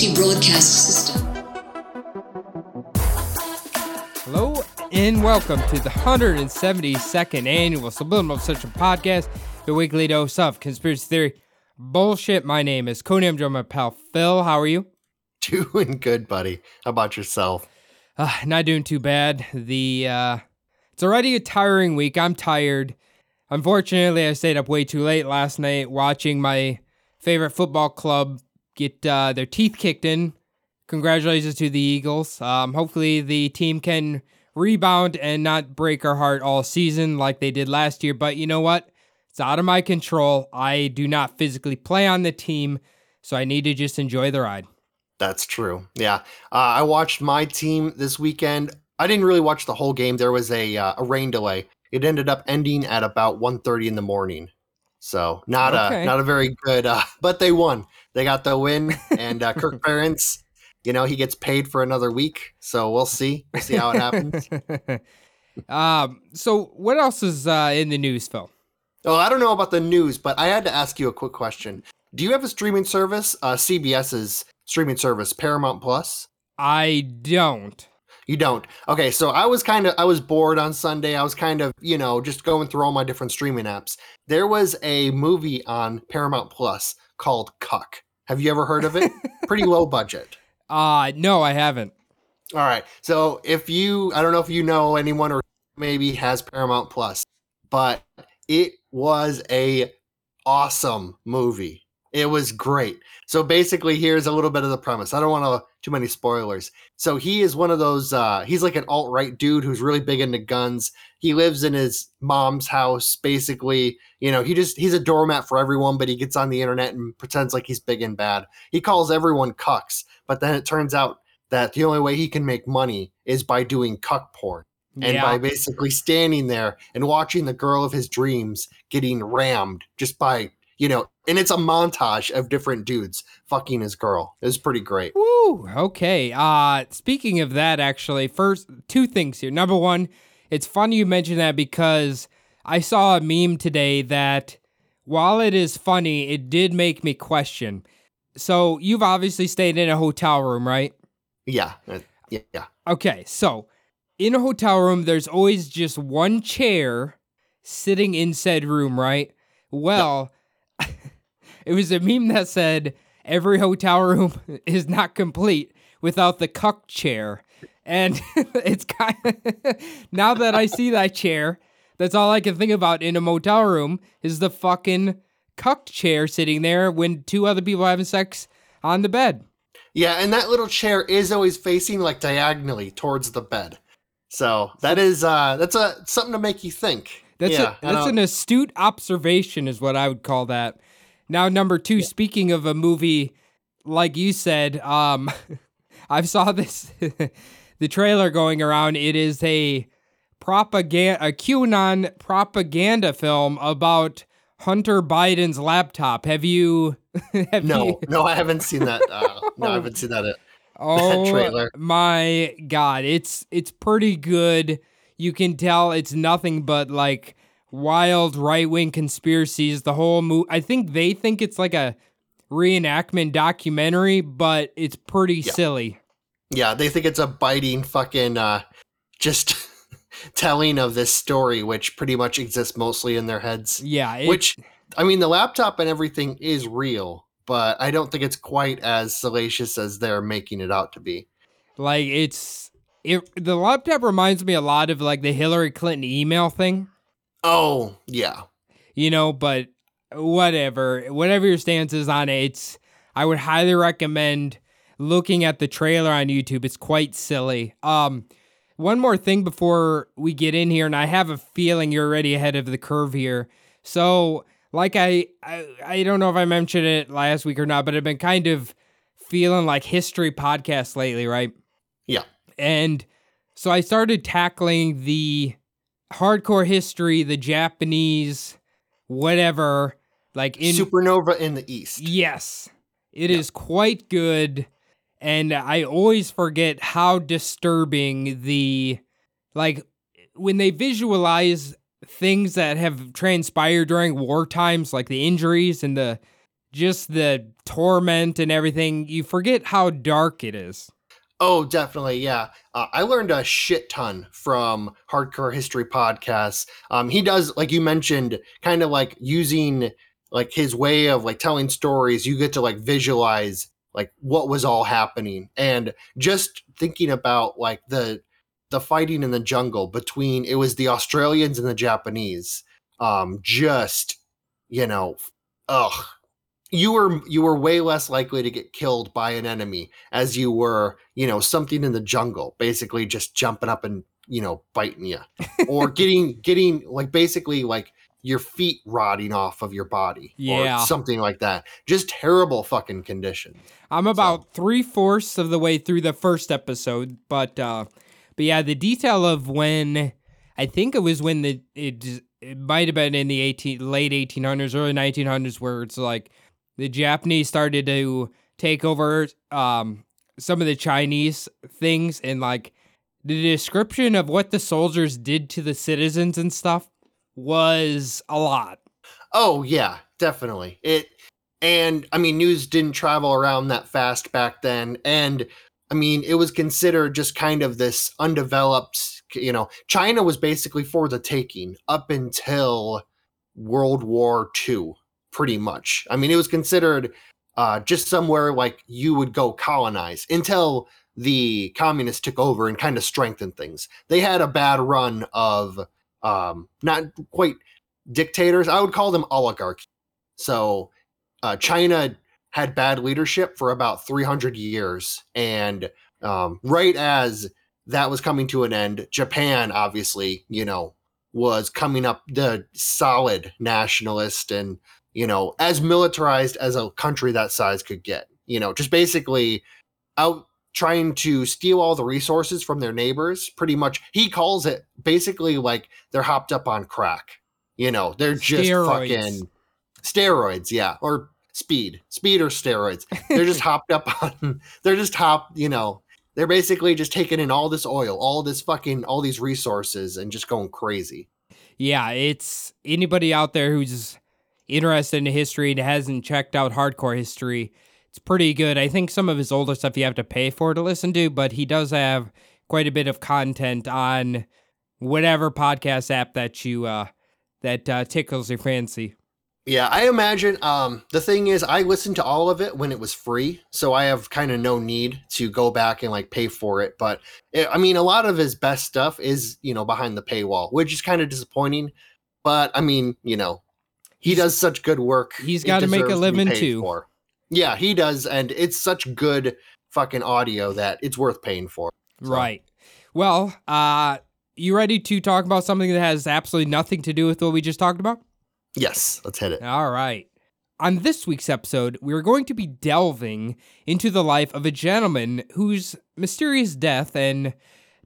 Emergency broadcast system. Hello and welcome to the 172nd annual Subliminal Searching Podcast, the weekly dose of conspiracy theory bullshit. My name is Cody. I'm joined by my pal Phil. How are you? Doing good, buddy. How about yourself? Uh, not doing too bad. The uh, it's already a tiring week. I'm tired. Unfortunately, I stayed up way too late last night watching my favorite football club get uh, their teeth kicked in. Congratulations to the Eagles. Um, hopefully, the team can rebound and not break our heart all season like they did last year. But you know what? It's out of my control. I do not physically play on the team, so I need to just enjoy the ride. That's true. Yeah, uh, I watched my team this weekend. I didn't really watch the whole game. There was a uh, a rain delay. It ended up ending at about 1.30 in the morning. So not Okay. a not a very good. Uh, but they won. They got the win, and uh, Kirk Ferentz, you know, he gets paid for another week. So we'll see. We'll see how it happens. um, so what else is uh, in the news, Phil? Oh, I don't know about the news, but I had to ask you a quick question. Do you have a streaming service? Uh, CBS's streaming service, Paramount Plus. I don't. You don't. Okay, so I was kind of I was bored on Sunday. I was kind of, you know, just going through all my different streaming apps. There was a movie on Paramount Plus called Cuck. Have you ever heard of it? Pretty low budget. Uh no, I haven't. All right. So if you I don't know if you know anyone or maybe has Paramount Plus, but it was a awesome movie. It was great. So basically here's a little bit of the premise. I don't want to too many spoilers. So he is one of those uh he's like an alt-right dude who's really big into guns. He lives in his mom's house basically. You know, he just he's a doormat for everyone, but he gets on the internet and pretends like he's big and bad. He calls everyone cucks, but then it turns out that the only way he can make money is by doing cuck porn and yeah. by basically standing there and watching the girl of his dreams getting rammed just by you know and it's a montage of different dudes fucking his girl it was pretty great Woo. Okay. Uh speaking of that actually, first two things here. Number one, it's funny you mentioned that because I saw a meme today that while it is funny, it did make me question. So you've obviously stayed in a hotel room, right? yeah uh, yeah yeah Okay, so in a hotel room, there's always just one chair sitting in said room, right? Well, it was a meme that said every hotel room is not complete without the cuck chair. And it's kind of, now that I see that chair, that's all I can think about in a motel room is the fucking cuck chair sitting there when two other people are having sex on the bed. yeah and that little chair is always facing like diagonally towards the bed so that is uh that's a something to make you think That's yeah a, that's an astute observation, is what I would call that. Now, number two, speaking of a movie, like you said, um, I saw this the trailer going around. It is a propaganda, a QAnon propaganda film about Hunter Biden's laptop. Have you? Have no you, no i haven't seen that uh no i haven't seen that uh, Oh trailer. my god, it's it's pretty good. You can tell it's nothing but like wild right wing conspiracies. The whole movie. I think they think it's like a reenactment documentary, but it's pretty silly. Yeah, they think it's a biting fucking uh just telling of this story which pretty much exists mostly in their heads. Yeah, it, which I mean the laptop and everything is real, but I don't think it's quite as salacious as they're making it out to be. like it's it. The laptop reminds me a lot of like the Hillary Clinton email thing. Oh, yeah. you know, but whatever, whatever your stance is on it, it's, I would highly recommend looking at the trailer on YouTube. It's quite silly. Um, one more thing before we get in here, and I have a feeling you're already ahead of the curve here. So, like I, I, I don't know if I mentioned it last week or not, but I've been kind of feeling like history podcasts lately, right? Yeah. And so I started tackling the hardcore history, the Japanese, whatever, like in Supernova in the East. Yes. it is quite good. And I always forget how disturbing the like when they visualize things that have transpired during war times, like the injuries and the just the torment and everything, you forget how dark it is. Oh, definitely, yeah. Uh, I learned a shit ton from Hardcore History podcasts. Um, he does, like you mentioned, kind of like using like his way of like telling stories. You get to like visualize like what was all happening, and just thinking about like the the fighting in the jungle between it was the Australians and the Japanese. Um, just you know, ugh, you were you were way less likely to get killed by an enemy as you were you know something in the jungle basically just jumping up and you know biting you or getting getting like basically like your feet rotting off of your body Yeah. or something like that just terrible fucking condition I'm about three fourths of the way through the first episode, but uh, but yeah, the detail of when I think it was when the it it might have been in the 18 late 1800s, early 1900s, where it's like the Japanese started to take over um some of the Chinese things and like the description of what the soldiers did to the citizens and stuff was a lot. Oh yeah, definitely. It and I mean news didn't travel around that fast back then and I mean it was considered just kind of this undeveloped, you know, China was basically for the taking up until World War II pretty much. I mean it was considered uh just somewhere like you would go colonize until the communists took over and kind of strengthened things. They had a bad run of um not quite dictators. I would call them oligarchy. So uh, China had bad leadership for about 300 years. And um, right as that was coming to an end, Japan, obviously, you know, was coming up the solid nationalist and, you know, as militarized as a country that size could get. You know, just basically out trying to steal all the resources from their neighbors. Pretty much, he calls it basically like they're hopped up on crack. You know, they're just Steroids. fucking steroids, yeah, or speed, speed or steroids. They're just hopped up on. They're just hopped. You know, they're basically just taking in all this oil, all this fucking, all these resources, and just going crazy. Yeah, it's anybody out there who's interested in history and hasn't checked out hardcore history. It's pretty good. I think some of his older stuff you have to pay for to listen to, but he does have quite a bit of content on whatever podcast app that you uh that uh, tickles your fancy. Yeah, I imagine. Um, the thing is, I listened to all of it when it was free, so I have kind of no need to go back and like pay for it. But eh, I mean, a lot of his best stuff is you know behind the paywall, which is kind of disappointing. But I mean, you know, he does such good work. He's gotta make a deserves to living, too. for. Yeah, he does, and it's such good fucking audio that it's worth paying for. So- Right. Well, uh you ready to talk about something that has absolutely nothing to do with what we just talked about? Yes, let's hit it. All right. On this week's episode, we are going to be delving into the life of a gentleman whose mysterious death and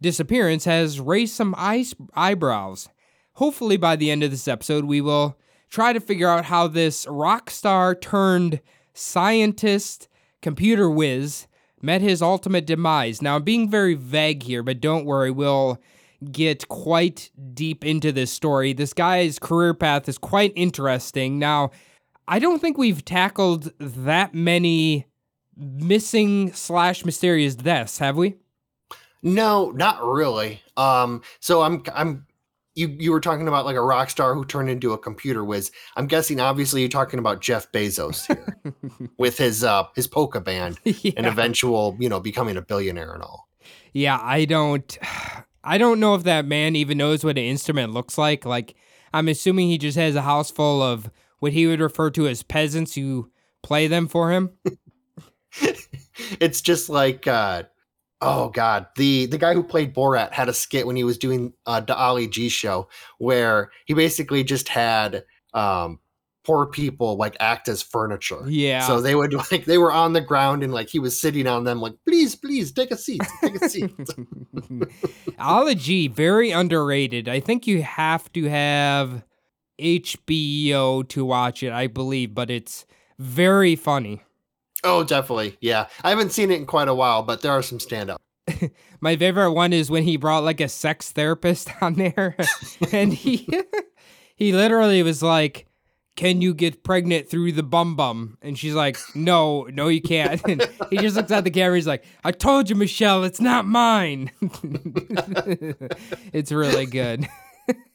disappearance has raised some eyes- eyebrows. Hopefully, by the end of this episode, we will try to figure out how this rock star turned scientist, computer whiz, met his ultimate demise. Now, I'm being very vague here, but don't worry, we'll get quite deep into this story. This guy's career path is quite interesting. Now, I don't think we've tackled that many missing slash mysterious deaths, have we? No, not really. Um, so I'm I'm you you were talking about like a rock star who turned into a computer whiz. I'm guessing obviously you're talking about Jeff Bezos here with his uh his polka band and eventual, you know, becoming a billionaire and all. yeah, I don't I don't know if that man even knows what an instrument looks like. Like I'm assuming he just has a house full of what he would refer to as peasants who play them for him. it's just like uh oh god the the guy who played borat had a skit when he was doing uh the ali g show where he basically just had um poor people like act as furniture. Yeah. So they would like they were on the ground and like he was sitting on them like please please take a seat take a seat. Ali G, very underrated. I think you have to have HBO to watch it, I believe, but it's very funny. Oh definitely yeah I haven't seen it in quite a while but there are some standouts. My favorite one is when he brought like a sex therapist on there and he he literally was like can you get pregnant through the bum bum? And she's like, no, no, you can't. And he just looks at the camera. He's like, I told you, Michelle, it's not mine. it's really good.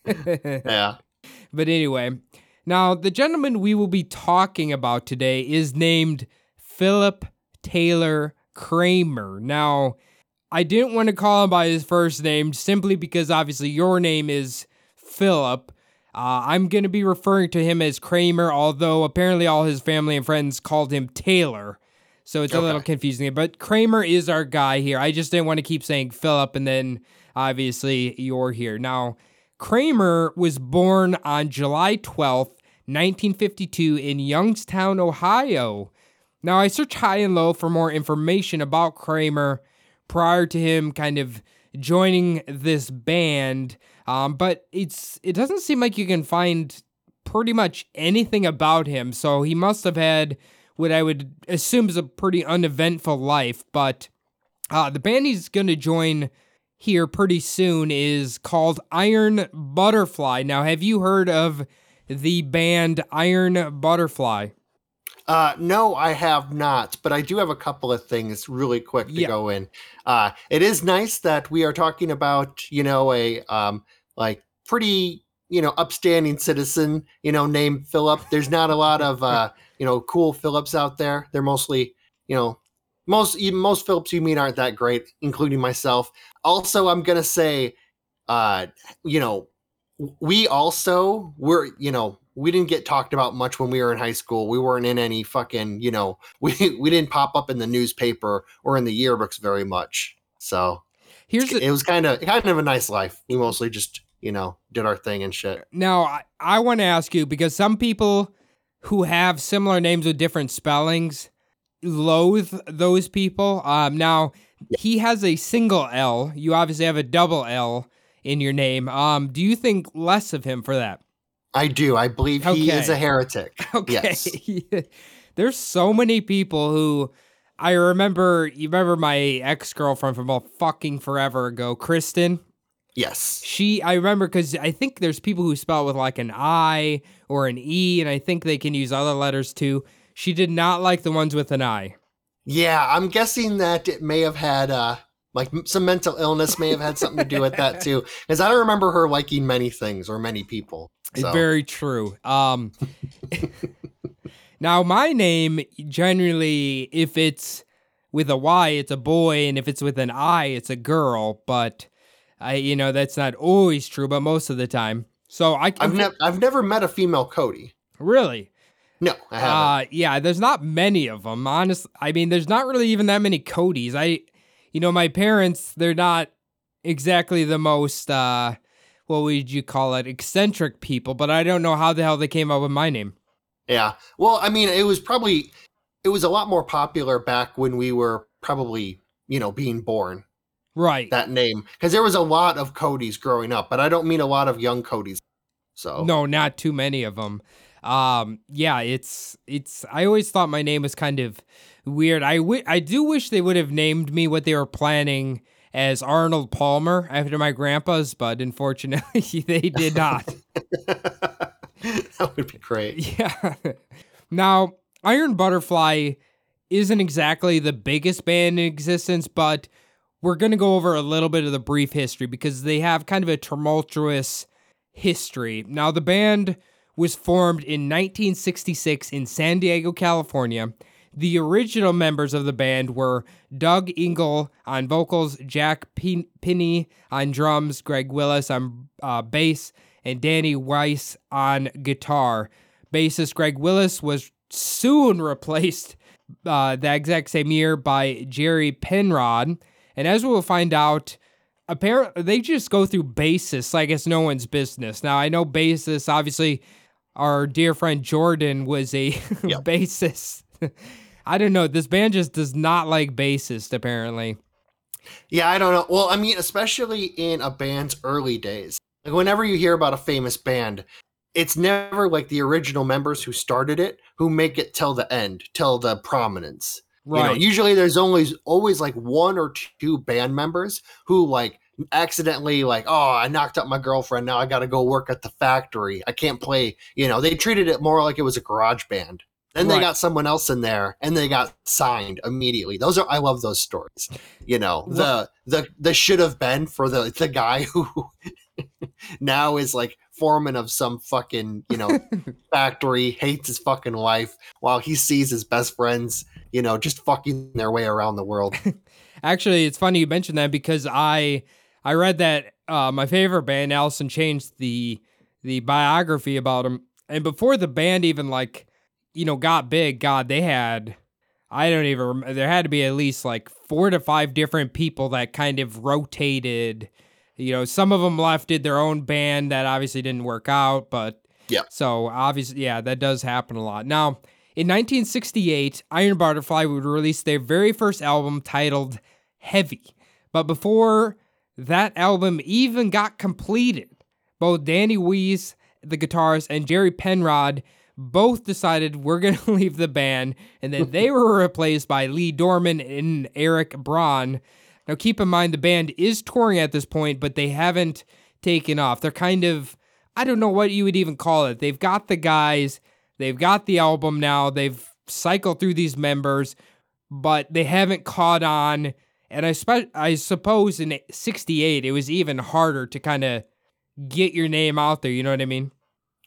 Yeah. But anyway, now the gentleman we will be talking about today is named Philip Taylor Kramer. Now, I didn't want to call him by his first name simply because obviously your name is Philip. Uh, I'm going to be referring to him as Kramer, although apparently all his family and friends called him Taylor. So it's a little confusing. But Kramer is our guy here. I just didn't want to keep saying Philip and then obviously you're here. Now, Kramer was born on July 12th, 1952, in Youngstown, Ohio. Now, I searched high and low for more information about Kramer prior to him kind of joining this band, um, but it's it doesn't seem like you can find pretty much anything about him. So he must have had what I would assume is a pretty uneventful life. But uh, the band he's going to join here pretty soon is called Iron Butterfly. Now, have you heard of the band Iron Butterfly? Uh, no, I have not, but I do have a couple of things really quick to Yeah. go in. Uh, it is nice that we are talking about, you know, a um, like pretty, you know, upstanding citizen, you know, named Philip. There's not a lot of, uh, you know, cool Phillips out there. They're mostly, you know, most even most Phillips you meet aren't that great, including myself. Also, I'm gonna say, uh, you know, we also were, you know, we didn't get talked about much when we were in high school. We weren't in any fucking, you know, we we didn't pop up in the newspaper or in the yearbooks very much. So Here's it was kind of kind of a nice life. We mostly just, you know, did our thing and shit. Now, I, I want to ask you because some people who have similar names with different spellings loathe those people. Um, now, he has a single L. You obviously have a double L in your name. Um, do you think less of him for that? I do. I believe he is a heretic. Okay. Yes. There's so many people who I remember. You remember my ex girlfriend from a fucking forever ago, Kristen? Yes. She, I remember because I think there's people who spell it with like an I or an E, and I think they can use other letters too. She did not like the ones with an I. Yeah, I'm guessing that it may have had uh like some mental illness may have had something to do with that too because I don't remember her liking many things or many people. It's very true. Um, now my name generally, if it's with a Y, it's a boy, and if it's with an I, it's a girl. But I, you know, that's not always true, but most of the time. So I, I've never I've never met a female Cody. really. No, I haven't. Uh, yeah, there's not many of them. Honestly, I mean, there's not really even that many Codys. I, you know, my parents, they're not exactly the most, uh, what would you call it, eccentric people, but I don't know how the hell they came up with my name. yeah. Well, I mean, it was probably it was a lot more popular back when we were probably you know being born. Right. That name because there was a lot of Codys growing up, but I don't mean a lot of young Codys. So No, not too many of them. Um, yeah, it's it's. I always thought my name was kind of weird. I I do wish they would have named me what they were planning as Arnold Palmer after my grandpa's, but unfortunately they did not. that would be great. Yeah. Now, Iron Butterfly isn't exactly the biggest band in existence, but we're going to go over a little bit of the brief history because they have kind of a tumultuous history. Now, the band was formed in 1966 in San Diego, California. The original members of the band were Doug Ingle on vocals, Jack Pin- Pinney on drums, Greg Willis on uh, bass, and Danny Weiss on guitar. Bassist Greg Willis was soon replaced uh, that exact same year by Jerry Penrod. And as we will find out, apparently they just go through bassists like it's no one's business. Now I know bassists obviously our dear friend Jordan was a Yep. bassist. I don't know. This band just does not like bassist, apparently. Yeah, I don't know. Well, I mean, especially in a band's early days. Like whenever you hear about a famous band, it's never like the original members who started it who make it till the end, till the prominence. You know, Right. usually there's always always like one or two band members who like accidentally like, oh, I knocked up my girlfriend. Now I got to go work at the factory. I can't play. You know, they treated it more like it was a garage band. Then they got someone else in there, and they got signed immediately. Those are I love those stories. You know, the the the should have been for the the guy who now is like foreman of some fucking you know factory, hates his fucking life, while he sees his best friends, you know, just fucking their way around the world. Actually, it's funny you mentioned that because I I read that uh, my favorite band, Alice in Chains the the biography about him, and before the band even like you know got big, God, they had I don't even rem- there had to be at least like four to five different people that kind of rotated. You know, some of them left did their own band that obviously didn't work out, but Yeah. So obviously, yeah, that does happen a lot. Now, in 1968, Iron Butterfly would release their very first album titled Heavy. But before that album even got completed, both Danny Weiss, the guitarist, and Jerry Penrod both decided we're going to leave the band, and then they were replaced by Lee Dorman and Eric Braun. Now, keep in mind, the band is touring at this point, but they haven't taken off. They're kind of, I don't know what you would even call it. They've got the guys, they've got the album now, they've cycled through these members, but they haven't caught on. And I, spe- I suppose in 68, it was even harder to kind of get your name out there. You know what I mean?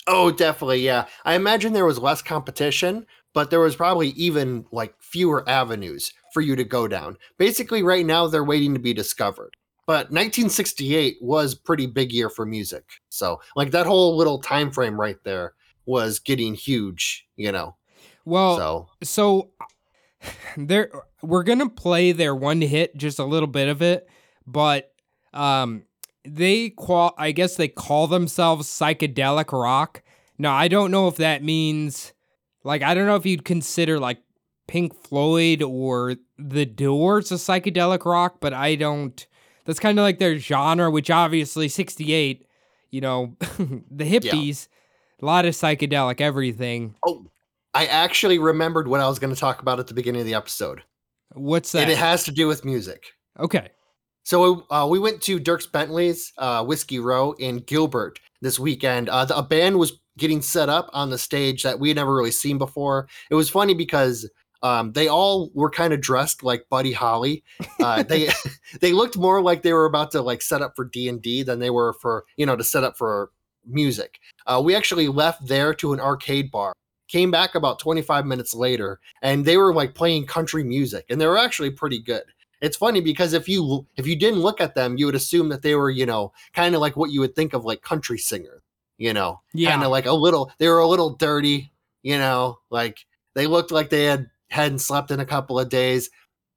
Oh, definitely, yeah. I imagine there was less competition, but there was probably even like fewer avenues for you to go down. Basically, right now they're waiting to be discovered. But 1968 was pretty big year for music. So, like that whole little time frame right there was getting huge, you know. Well, so, so there we're gonna play their one hit just a little bit of it but um they qual i guess they call themselves psychedelic rock. Now i don't know if that means like i don't know if you'd consider like pink floyd or the doors a psychedelic rock but i don't that's kind of like their genre which obviously 68 you know the hippies a lot of psychedelic everything. Oh, I actually remembered what I was going to talk about at the beginning of the episode. what's that? And it has to do with music. okay So uh, we went to Dierks Bentley's uh, Whiskey Row in Gilbert this weekend. Uh, the, a band was getting set up on the stage that we had never really seen before. It was funny because um, they all were kind of dressed like Buddy Holly. Uh, they they looked more like they were about to like set up for D and D than they were for you know to set up for music. Uh, we actually left there to an arcade bar. Came back about 25 minutes later, and they were like playing country music, and they were actually pretty good it's funny because if you if you didn't look at them you would assume that they were you know kind of like what you would think of like country singer you know? Yeah. kind of like a little they were a little dirty you know? Like they looked like they had hadn't slept in a couple of days.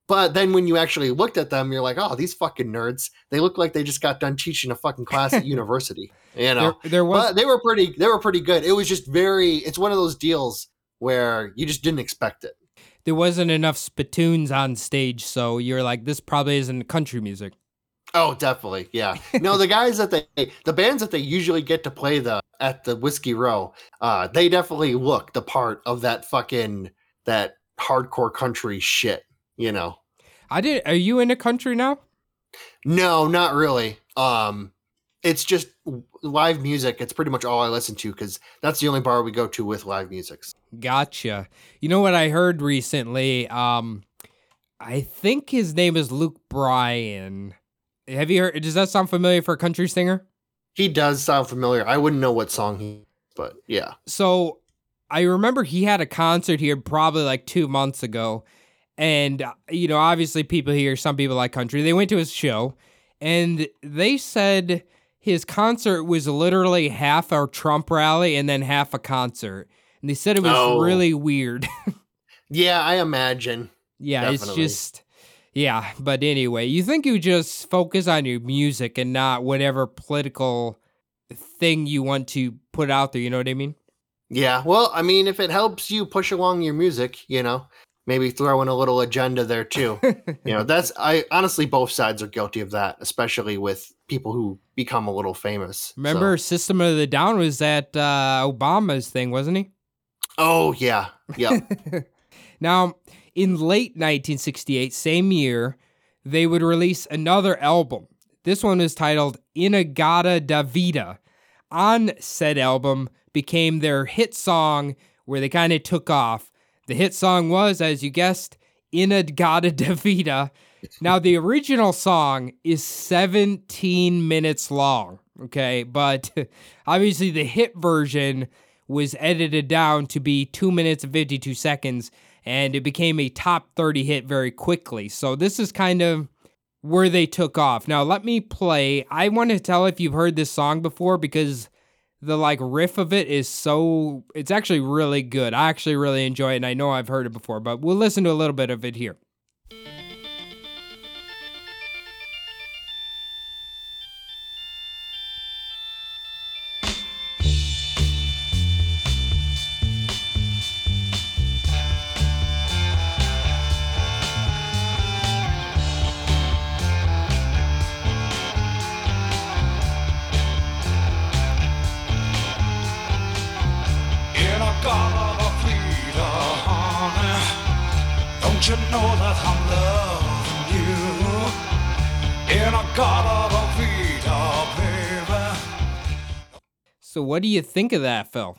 But then when you actually looked at them you're like oh these fucking nerds. They look like they just got done teaching a fucking class at university you know? There, there was but they were pretty they were pretty good. It was just very it's one of those deals where you just didn't expect it there wasn't enough spittoons on stage, so you're like, this probably isn't country music. Oh, definitely. Yeah. No, the guys that they, the bands that they usually get to play the at the Whiskey Row, uh, they definitely look the part of that fucking that hardcore country shit. You know. I did. Are you in into country now? No, not really. Um, it's just live music. It's pretty much all I listen to because that's the only bar we go to with live music. Gotcha. You know what I heard recently? Um, I think his name is Luke Bryan. Have you heard? Does that sound familiar for a country singer? He does sound familiar. I wouldn't know what song he, but yeah. So I remember he had a concert here probably like two months ago. And, uh, you know, obviously people here, some people like country, they went to his show and they said his concert was literally half a Trump rally and then half a concert. And they said it was Oh. really weird. Yeah, I imagine. yeah, Definitely. it's just. Yeah, but anyway, you think you just focus on your music and not whatever political thing you want to put out there, you know what I mean? Yeah, well, I mean, if it helps you push along your music, you know, maybe throw in a little agenda there too. you know, that's I honestly both sides are guilty of that, especially with people who become a little famous. Remember, So- System of the Down was that uh, Obama's thing, wasn't he? Oh yeah, yeah. Now, in late 1968, same year, they would release another album. This one is titled In-A-Gadda-Da-Vida. On said album became their hit song where they kind of took off. The hit song was, as you guessed, In-A-Gadda-Da-Vida. Now, the original song is 17 minutes long, okay? But obviously, the hit version was edited down to be 2 minutes and 52 seconds, and it became a top 30 hit very quickly. So, this is kind of where they took off. Now, let me play. I want to tell if you've heard this song before because the like riff of it is so it's actually really good. I actually really enjoy it and I know I've heard it before, but we'll listen to a little bit of it here. So what do you think of that, Phil?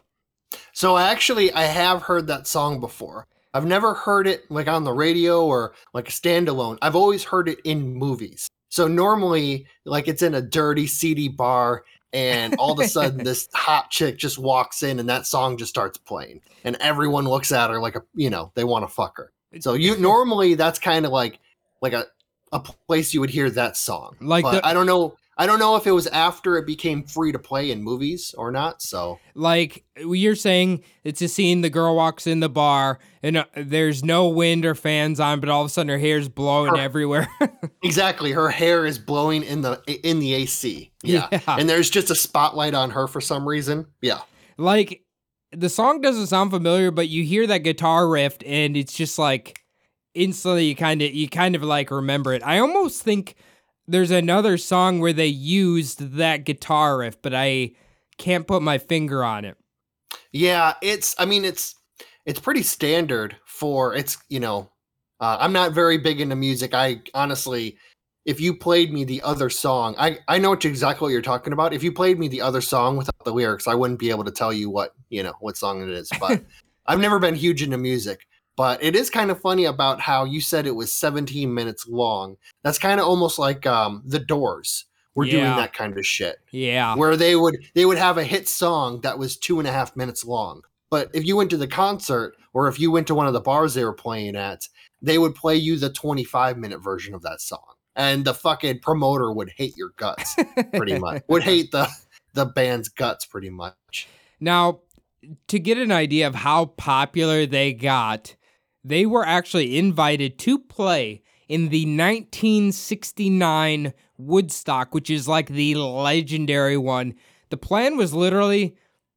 So actually, I have heard that song before. I've never heard it like on the radio or like a standalone. I've always heard it in movies. So normally, like it's in a dirty, seedy bar, and all of a sudden, this hot chick just walks in, and that song just starts playing, and everyone looks at her like a, you know, they want to fuck her. So you normally that's kind of like like a a place you would hear that song. Like the- I don't know. I don't know if it was after it became free to play in movies or not. So Like you're saying, it's a scene the girl walks in the bar and uh, there's no wind or fans on, but all of a sudden her hair's blowing Her- everywhere. Exactly. Her hair is blowing in the in the AC. Yeah. Yeah. And there's just a spotlight on her for some reason. Yeah. like the song doesn't sound familiar, but you hear that guitar riff and it's just like instantly you kind of you kind of like remember it. I almost think there's another song where they used that guitar riff, but I can't put my finger on it. Yeah, it's I mean it's it's pretty standard for it's, you know, uh, I'm not very big into music. I honestly if you played me the other song, I I know exactly what you're talking about. If you played me the other song without the lyrics, I wouldn't be able to tell you what, you know, what song it is, but I've never been huge into music. But it is kind of funny about how you said it was 17 minutes long. That's kind of almost like um, the Doors were doing that kind of shit, Yeah. where they would they would have a hit song that was two and a half minutes long. But if you went to the concert or if you went to one of the bars they were playing at, they would play you the 25 minute version of that song, and the fucking promoter would hate your guts pretty much. would hate the the band's guts pretty much. Now, to get an idea of how popular they got, they were actually invited to play in the 1969 Woodstock, which is like the legendary one. The plan was literally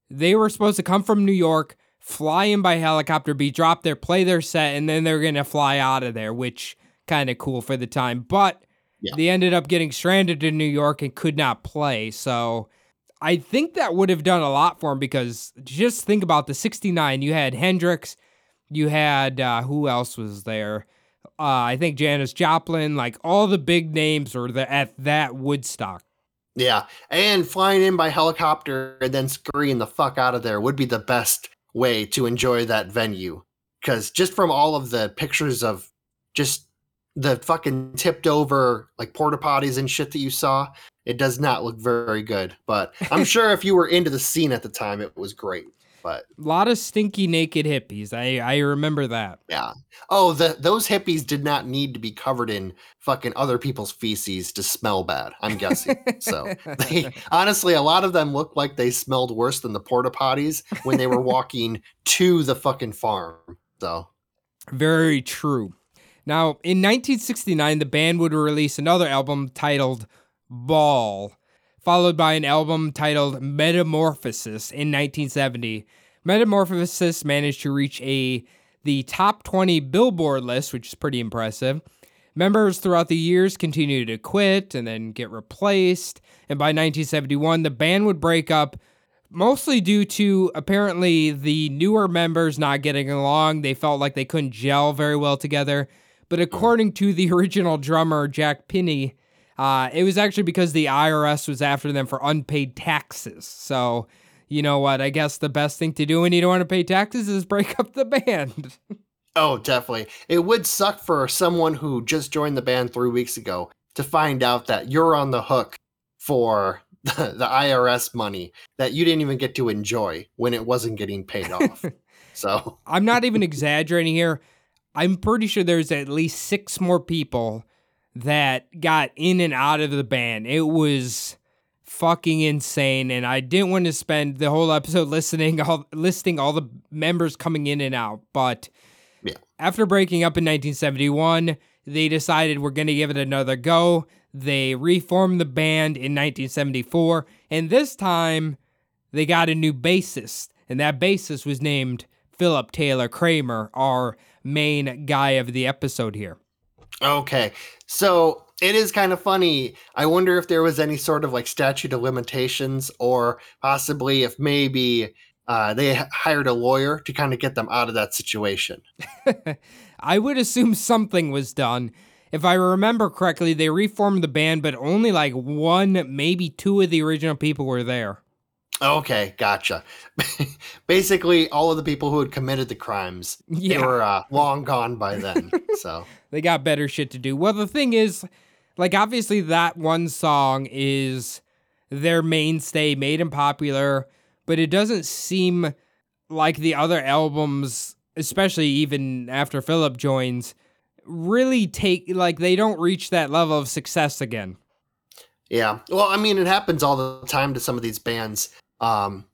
they were supposed to come from New York, fly in by helicopter, be dropped there, play their set, and then they're going to fly out of there, which kind of cool for the time. But Yeah. they ended up getting stranded in New York and could not play. So I think that would have done a lot for him because just think about the 69. You had Hendrix, you had uh, who else was there? Uh, I think Janis Joplin, like all the big names were the, at that Woodstock. Yeah, and flying in by helicopter and then scurrying the fuck out of there would be the best way to enjoy that venue. Because just from all of the pictures of just the fucking tipped over like porta potties and shit that you saw, it does not look very good. But I'm sure if you were into the scene at the time, it was great. But A lot of stinky naked hippies. I, I remember that. yeah. Oh, the those hippies did not need to be covered in fucking other people's feces to smell bad. I'm guessing. so they honestly, a lot of them looked like they smelled worse than the porta potties when they were walking to the fucking farm. So Very true. Now, in 1969, the band would release another album titled Ball, followed by an album titled Metamorphosis in 1970. Metamorphosis managed to reach a the top 20 Billboard list, which is pretty impressive. Members throughout the years continued to quit and then get replaced, and by 1971 the band would break up mostly due to apparently the newer members not getting along. They felt like they couldn't gel very well together. But according to the original drummer, Jack Pinney, uh, it was actually because the IRS was after them for unpaid taxes. So, you know what? I guess the best thing to do when you don't want to pay taxes is break up the band. Oh, definitely. It would suck for someone who just joined the band three weeks ago to find out that you're on the hook for the, the IRS money that you didn't even get to enjoy when it wasn't getting paid off. so, I'm not even exaggerating here. I'm pretty sure there's at least six more people that got in and out of the band. It was fucking insane, and I didn't want to spend the whole episode listening all listing all the members coming in and out. But Yeah. after breaking up in 1971, they decided we're gonna give it another go. They reformed the band in 1974, and this time they got a new bassist, and that bassist was named Philip Taylor Kramer, our main guy of the episode here. Okay. So, it is kind of funny. I wonder if there was any sort of like statute of limitations or possibly if maybe uh, they hired a lawyer to kind of get them out of that situation. I would assume something was done. If I remember correctly, they reformed the band, but only like one, maybe two of the original people were there. Okay, gotcha. Basically, all of the people who had committed the crimes, they were uh, long gone by then. so, They got better shit to do. Well, the thing is, like, obviously, that one song is their mainstay, made them popular, but it doesn't seem like the other albums, especially even after Philip joins, really take, like, they don't reach that level of success again. yeah. Well, I mean, it happens all the time to some of these bands. Um,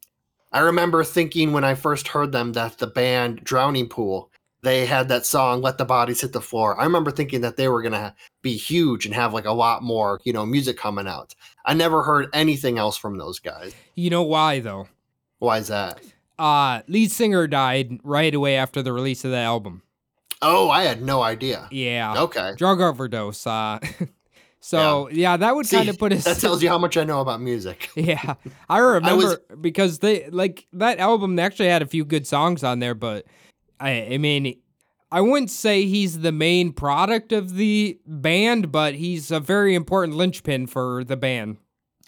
I remember thinking when I first heard them that the band Drowning Pool, they had that song "Let the Bodies Hit the Floor." I remember thinking that they were gonna be huge and have like a lot more, you know, music coming out. I never heard anything else from those guys. You know why, though? Why is that? Uh, lead singer died right away after the release of the album. Oh, I had no idea. Yeah. Okay. Drug overdose. Uh, so, yeah. that would kind of put us. that tells you how much I know about music. Yeah, I remember was- because they like that album. They actually had a few good songs on there, but I, I mean, I wouldn't say he's the main product of the band, but he's a very important linchpin for the band.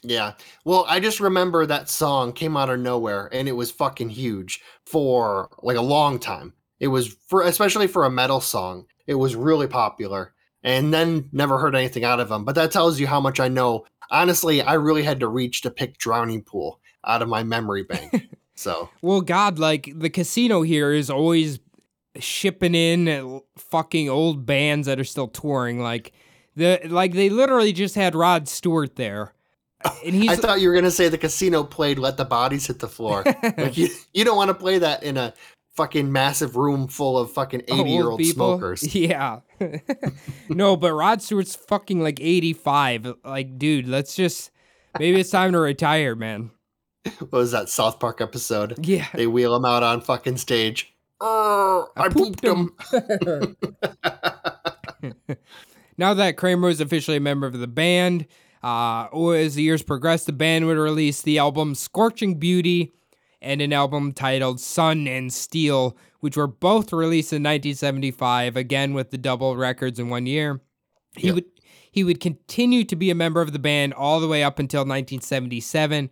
Yeah. Well, I just remember that song came out of nowhere and it was fucking huge for like a long time. It was for especially for a metal song. It was really popular. And then never heard anything out of them. But that tells you how much I know. Honestly, I really had to reach to pick Drowning Pool out of my memory bank. so, Well, God, like the casino here is always shipping in fucking old bands that are still touring. Like the like they literally just had Rod Stewart there, and he's I thought you were gonna say the casino played "Let the Bodies Hit the Floor." like you, you don't want to play that in a fucking massive room full of fucking eighty-year-old smokers. Yeah. no, but Rod Stewart's fucking like 85. Like, dude, let's just maybe it's time to retire, man. What was that South Park episode? Yeah. They wheel him out on fucking stage. "Arr, I, pooped him. Now that Kramer is officially a member of the band, uh, as the years progressed, the band would release the album Scorching Beauty and an album titled Sun and Steel, which were both released in 1975, again with the double records in one year. He Yep. would he would continue to be a member of the band all the way up until 1977,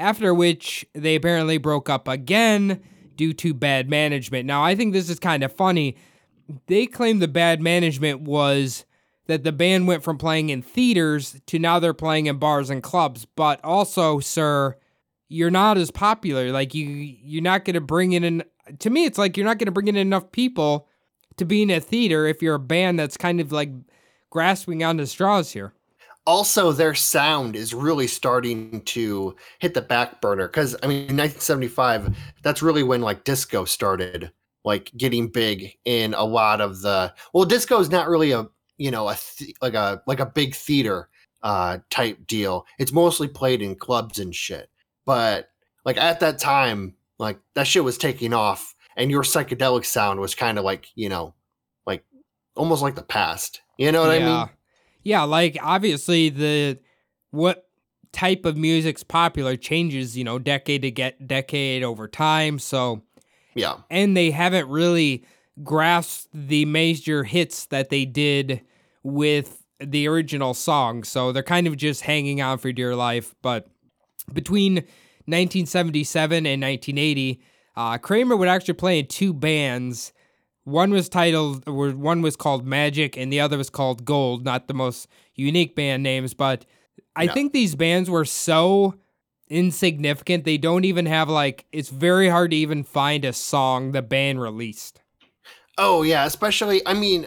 after which they apparently broke up again due to bad management. Now, I think this is kind of funny. They claim the bad management was that the band went from playing in theaters to now they're playing in bars and clubs. But also, sir, you're not as popular. Like you, you're not going to bring in. An, to me, it's like you're not going to bring in enough people to be in a theater if you're a band that's kind of like grasping onto straws here. Also, their sound is really starting to hit the back burner because I mean, 1975. That's really when like disco started, like getting big in a lot of the. Well, disco is not really a you know a th- like a like a big theater uh type deal. It's mostly played in clubs and shit. But like at that time, like that shit was taking off and your psychedelic sound was kind of like, you know, like almost like the past. You know what I mean? Yeah, like obviously the what type of music's popular changes, you know, decade to get decade over time. So Yeah. and they haven't really grasped the major hits that they did with the original song. So they're kind of just hanging on for dear life. But between 1977 and 1980, uh, Kramer would actually play in two bands. One was titled, or one was called Magic, and the other was called Gold. Not the most unique band names, but I No. think these bands were so insignificant. They don't even have like. It's very hard to even find a song the band released. Oh yeah, especially I mean,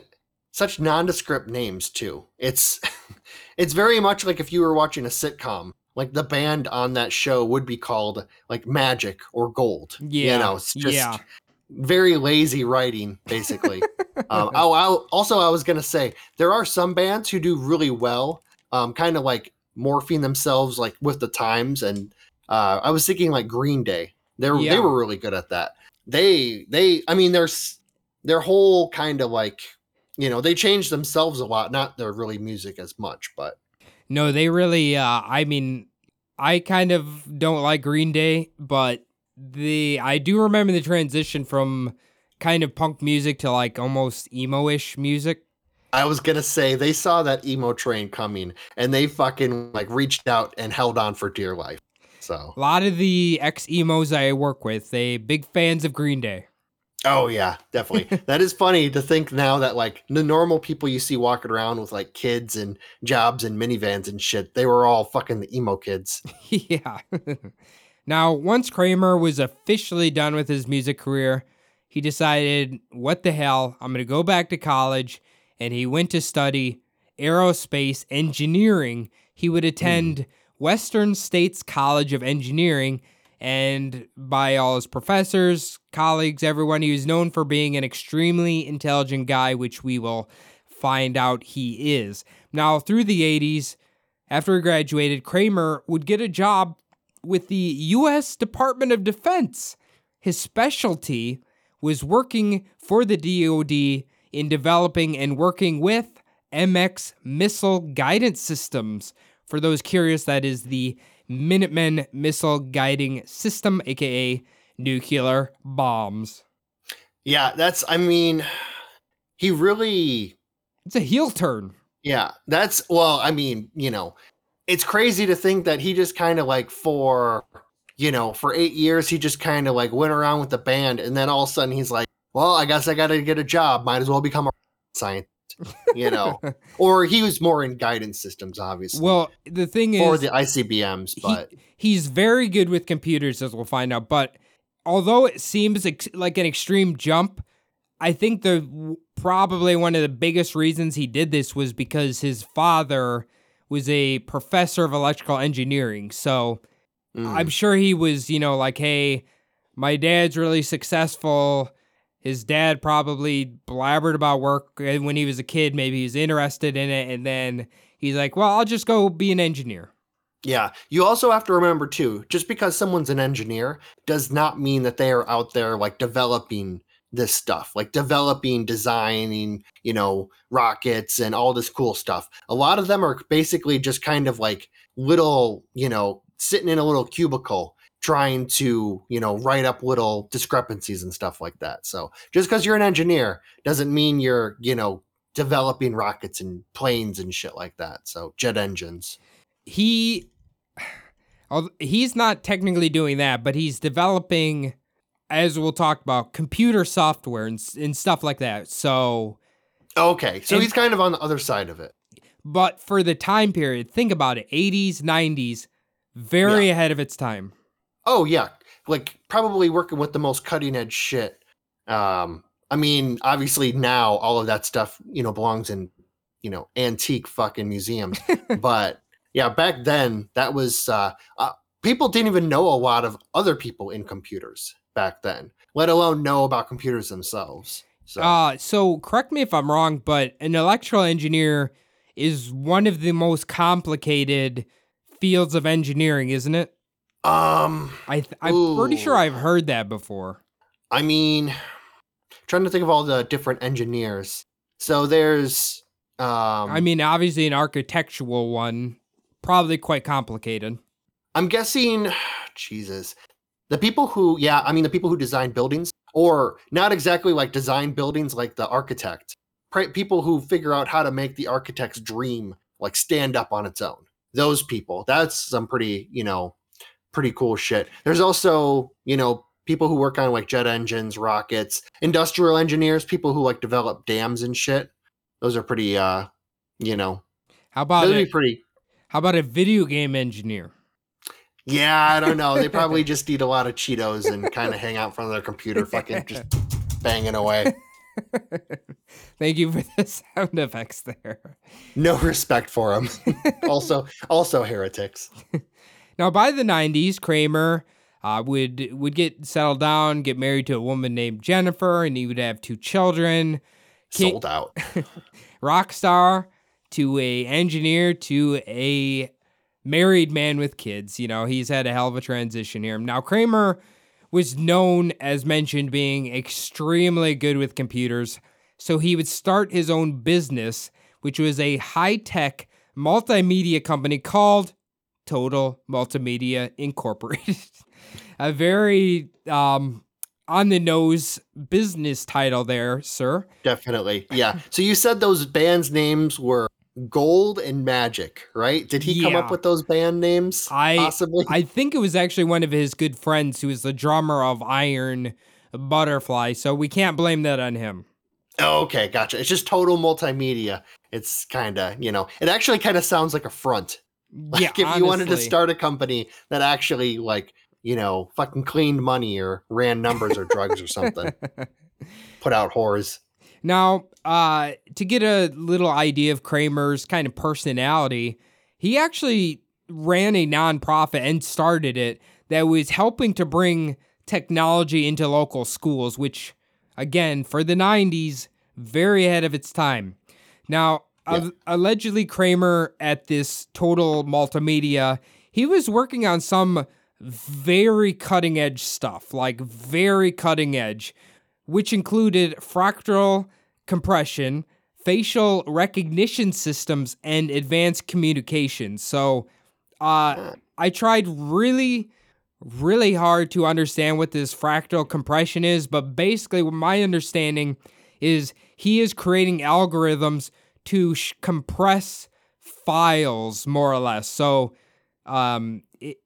such nondescript names too. It's it's very much like if you were watching a sitcom. Like the band on that show would be called like Magic or Gold. Yeah, you know, it's just yeah. Very lazy writing, basically. um, oh, I, also I was gonna say there are some bands who do really well, um, kind of like morphing themselves like with the times. And uh, I was thinking like Green Day. They were Yeah. they were really good at that. They they I mean there's their whole kind of like you know they changed themselves a lot, not their really music as much, but No, they really. Uh, I mean, I kind of don't like Green Day, but the I do remember the transition from kind of punk music to like almost emo-ish music. I was gonna say they saw that emo train coming and they fucking like reached out and held on for dear life. So A lot of the ex emos I work with, they big fans of Green Day. Oh yeah, definitely. that is funny to think now that like the normal people you see walking around with like kids and jobs and minivans and shit, they were all fucking the emo kids. yeah. now, once Kramer was officially done with his music career, he decided, what the hell, I'm going to go back to college. And he went to study aerospace engineering. He would hmm. attend Western States College of Engineering. And by all his professors, colleagues, everyone, he was known for being an extremely intelligent guy, which we will find out he is. Now, through the 80s, after he graduated, Kramer would get a job with the U.S. Department of Defense. His specialty was working for the DoD in developing and working with MX missile guidance systems. For those curious, that is the Minuteman missile guiding system, aka nuclear bombs. Yeah, that's I mean, he really It's a heel turn. Yeah, that's well, I mean, you know, it's crazy to think that he just kind of like for, you know, for eight years he just kind of like went around with the band, and then all of a sudden he's like, well, I guess I got to get a job. Might as well become a scientist, you know. or he was more in guidance systems, obviously. Well, the thing for is, the ICBMs, but he, he's very good with computers, as we'll find out. But although it seems ex- like an extreme jump, I think the probably one of the biggest reasons he did this was because his father was a professor of electrical engineering. So mm, I'm sure he was, you know, like, hey, my dad's really successful. His dad probably blabbered about work when he was a kid. Maybe he was interested in it. And then he's like, well, I'll just go be an engineer. Yeah. You also have to remember too, just because someone's an engineer does not mean that they are out there like developing this stuff, like developing, designing, you know, rockets and all this cool stuff. A lot of them are basically just kind of like little, you know, sitting in a little cubicle trying to, you know, write up little discrepancies and stuff like that. So just because you're an engineer doesn't mean you're, you know, developing rockets and planes and shit like that. So jet engines. he he's not technically doing that, but he's developing, as we'll talk about, computer software and, and stuff like that. So, Okay, so And- he's kind of on the other side of it. but for the time period, think about it 80s, 90s, very ahead of its time. Oh yeah, like probably working with the most cutting edge shit. Um, I mean, obviously now all of that stuff, you know, belongs in, you know, antique fucking museums. but yeah, back then that was uh, uh, people didn't even know a lot of other people in computers back then, let alone know about computers themselves. So Uh, so correct me if I'm wrong, but an electrical engineer is one of the most complicated fields of engineering, isn't it? Um, I th- I'm pretty sure I've heard that before. I mean, trying to think of all the different engineers. So there's, um, I mean, obviously an architectural one, probably quite complicated. I'm guessing, Jesus, the people who, yeah, I mean, the people who design buildings, or not exactly like design buildings like the architect, people who figure out how to make the architect's dream like stand up on its own. Those people, that's some pretty, you know, pretty cool shit. There's also, you know, people who work on like jet engines, rockets, industrial engineers, people who like develop dams and shit. Those are pretty, uh, you know, How about those a, be pretty. how about a video game engineer? Yeah, I don't know. They probably just eat a lot of Cheetos and kind of hang out in front of their computer, fucking just banging away. Thank you for the sound effects there. No respect for them. also, also heretics. Now, by the '90s, Kramer uh, would would get settled down, get married to a woman named Jennifer, and he would have two children. Sold out. rock star to a engineer to a married man with kids. You know, he's had a hell of a transition here. Now, Kramer was known, as mentioned, being extremely good with computers. So he would start his own business, which was a high tech multimedia company called Total Multimedia Incorporated. a very um, on the nose business title there, sir. Definitely. Yeah. So you said those bands' names were Gold and Magic, right? Did he come up with those band names? I possibly. I think it was actually one of his good friends who was the drummer of Iron Butterfly, so we can't blame that on him. Oh, okay, gotcha. It's just total multimedia. It's kind of, you know, it actually kind of sounds like a front. Like yeah, if you wanted to start a company that actually, like, you know, fucking cleaned money or ran numbers or drugs or something, put out whores. Now, uh, to get a little idea of Kramer's kind of personality, he actually ran a nonprofit and started it that was helping to bring technology into local schools, which, again, for the 90s, very ahead of its time. Now, al- allegedly, Kramer at this total multimedia, he was working on some very cutting edge stuff, like very cutting edge which included fractal compression, facial recognition systems, and advanced communication. So, uh, I tried really, really hard to understand what this fractal compression is, but basically, my understanding is he is creating algorithms to sh- compress files more or less. So, um, it,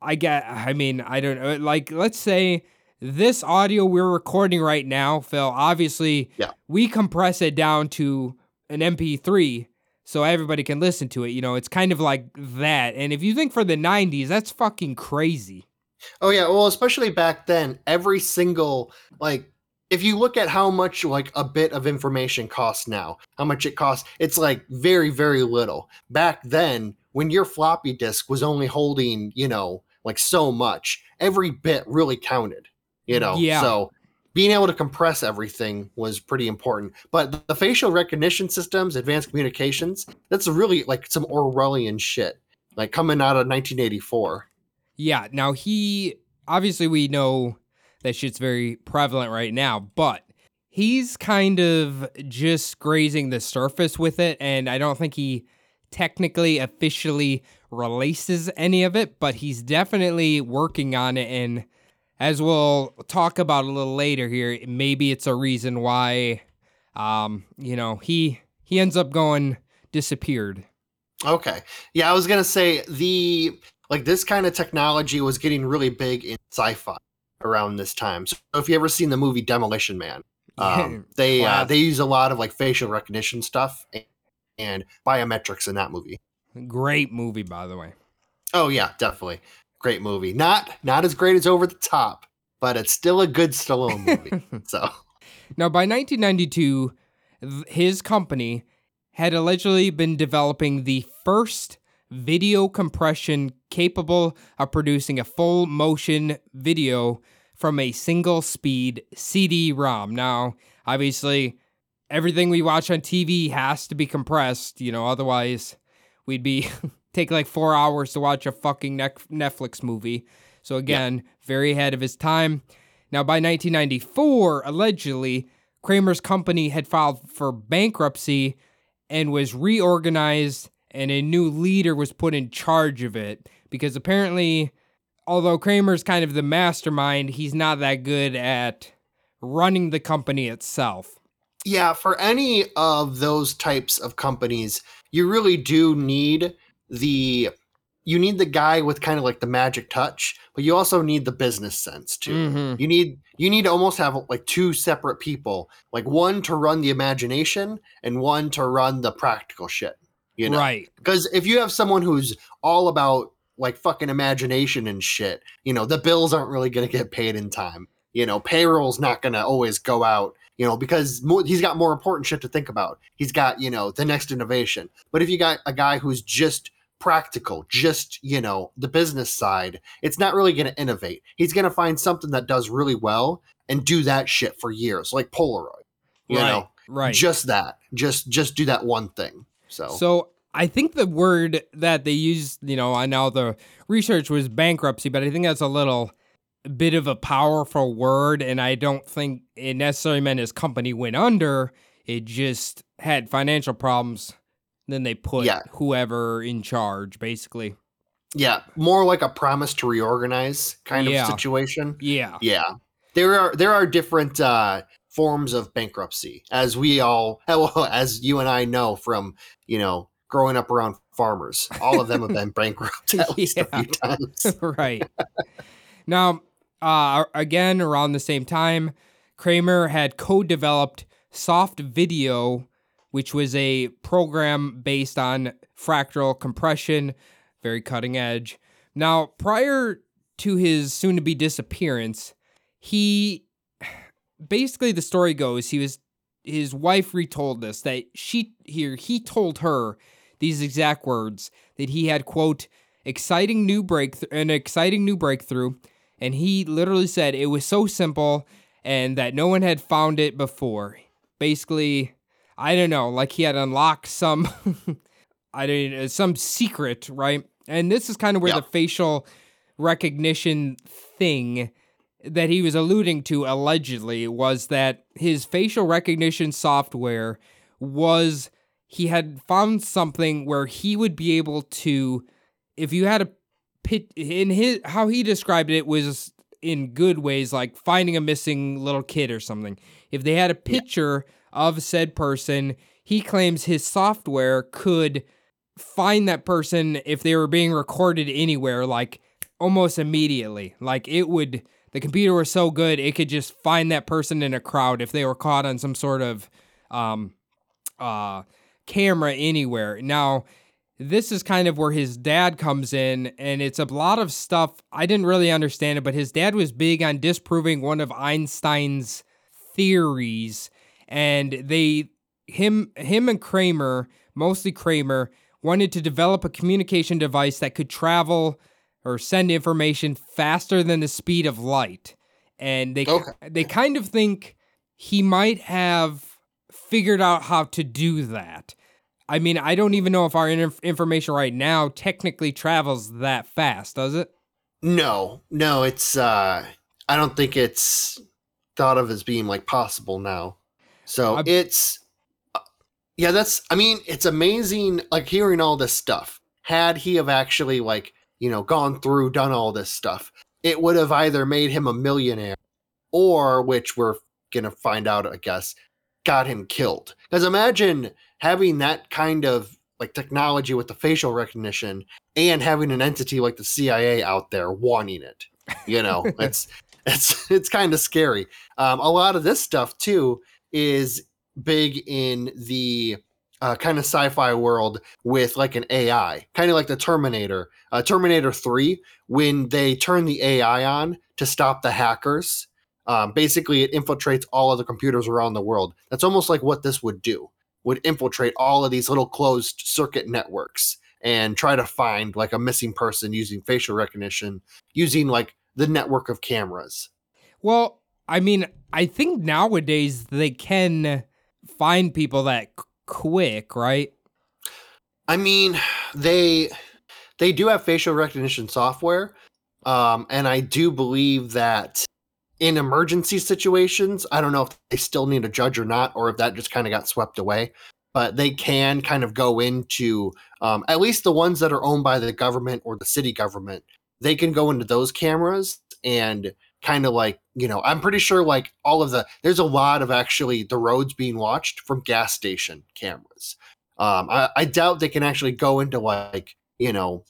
I get, I mean, I don't know, like, let's say this audio we're recording right now, Phil, obviously, Yeah. we compress it down to an MP3 so everybody can listen to it. You know, it's kind of like that. And if you think for the 90s, that's fucking crazy. Oh yeah, well, especially back then, every single like if you look at how much like a bit of information costs now, how much it costs, it's like very very little. Back then, when your floppy disk was only holding, you know, like so much, every bit really counted, you know. Yeah. So being able to compress everything was pretty important. But the facial recognition systems, advanced communications, that's really like some Orwellian shit. Like coming out of 1984. Yeah, now he obviously we know that shit's very prevalent right now, but he's kind of just grazing the surface with it, and I don't think he technically officially releases any of it, but he's definitely working on it and as we'll talk about a little later here, maybe it's a reason why um, you know, he he ends up going disappeared. Okay. Yeah, I was gonna say the like this kind of technology was getting really big in sci-fi around this time. So if you ever seen the movie Demolition Man, um, they uh, they use a lot of like facial recognition stuff and, and biometrics in that movie. Great movie, by the way. Oh yeah, definitely great movie. Not not as great as Over the Top, but it's still a good Stallone movie. so Now, by 1992, his company had allegedly been developing the first video compression capable of producing a full motion video from a single speed CD ROM. Now, obviously, everything we watch on TV has to be compressed, you know, otherwise we'd be take like four hours to watch a fucking Netflix movie. So again, very ahead of his time. Now, by 1994, allegedly, Kramer's company had filed for bankruptcy and was reorganized, and a new leader was put in charge of it because apparently, although Kramer's kind of the mastermind, he's not that good at running the company itself. Yeah, for any of those types of companies, you really do need the you need the guy with kind of like the magic touch, but you also need the business sense too. Mhm. You need you need to almost have like two separate people, like one to run the imagination and one to run the practical shit. You know, Right. because if you have someone who's all about like fucking imagination and shit, you know, the bills aren't really going to get paid in time. You know, payroll's not going to always go out, you know, because more, he's got more important shit to think about. He's got, you know, the next innovation. But if you got a guy who's just practical, just, you know, the business side, it's not really going to innovate. He's going to find something that does really well and do that shit for years, like Polaroid. You right. know, right. just that. Just just do that one thing. So, So I think the word that they used, you know, I know the research was bankruptcy, but I think that's a little bit of a powerful word, and I don't think it necessarily meant his company went under. It just had financial problems. Then they put Yeah. whoever in charge, basically. Yeah, more like a promise to reorganize kind Yeah. of situation. Yeah. Yeah. There are there are different uh forms of bankruptcy as we all well, as you and I know from, you know, growing up around farmers. All of them have been bankrupt at least a few times. right. Now, uh, again, around the same time, Kramer had co developed Soft Video, which was a program based on fractal compression, very cutting edge. Now, prior to his soon to be disappearance, he basically the story goes he was his wife retold this that she here he told her these exact words that he had quote exciting new breakthrough an exciting new breakthrough and he literally said it was so simple and that no one had found it before basically i don't know like he had unlocked some i don't know uh, some secret right? And this is kind of where Yeah. the facial recognition thing that he was alluding to allegedly was that his facial recognition software was he had found something where he would be able to if you had a pit in his how he described it was in good ways like finding a missing little kid or something. If they had a picture of said person. He claims his software could find that person if they were being recorded anywhere like almost immediately. Like it would the computer was so good it could just find that person in a crowd if they were caught on some sort of um uh camera anywhere. Now this is kind of where his dad comes in and it's a lot of stuff i didn't really understand it but his dad was big on disproving one of einstein's theories and they him him and kramer mostly kramer wanted to develop a communication device that could travel or send information faster than the speed of light and they Okay. they kind of think he might have figured out how to do that I mean, I don't even know if our inf- information right now technically travels that fast, does it? No, no, it's uh I don't think it's thought of as being like possible now. So I- it's uh, yeah, that's I mean, it's amazing like hearing all this stuff. Had he have actually like, you know, gone through done all this stuff, it would have either made him a millionaire or which we're going to find out, I guess, got him killed. Cuz imagine having that kind of like technology with the facial recognition and having an entity like the CIA out there wanting it. You know, it's it's it's kind of scary. Um, a lot of this stuff too is big in the uh, kind of sci-fi world with like an AI, kind of like the Terminator, uh, Terminator Three, when they turn the AI on to stop the hackers. Um, basically, it infiltrates all of the computers around the world. That's almost like what this would do. Would infiltrate all of these little closed circuit networks and try to find like a missing person using facial recognition, using like the network of cameras. Well, I mean, I think nowadays they can find people that quick, right? I mean, they they do have facial recognition software, um, and I do believe that in emergency situations, I don't know if they still need a judge or not, or if that just kind of got swept away. But they can kind of go into um, at least the ones that are owned by the government or the city government. They can go into those cameras and kind of like you know i'm pretty sure like all of the there's a lot of actually the roads being watched from gas station cameras um i, I doubt they can actually go into like you know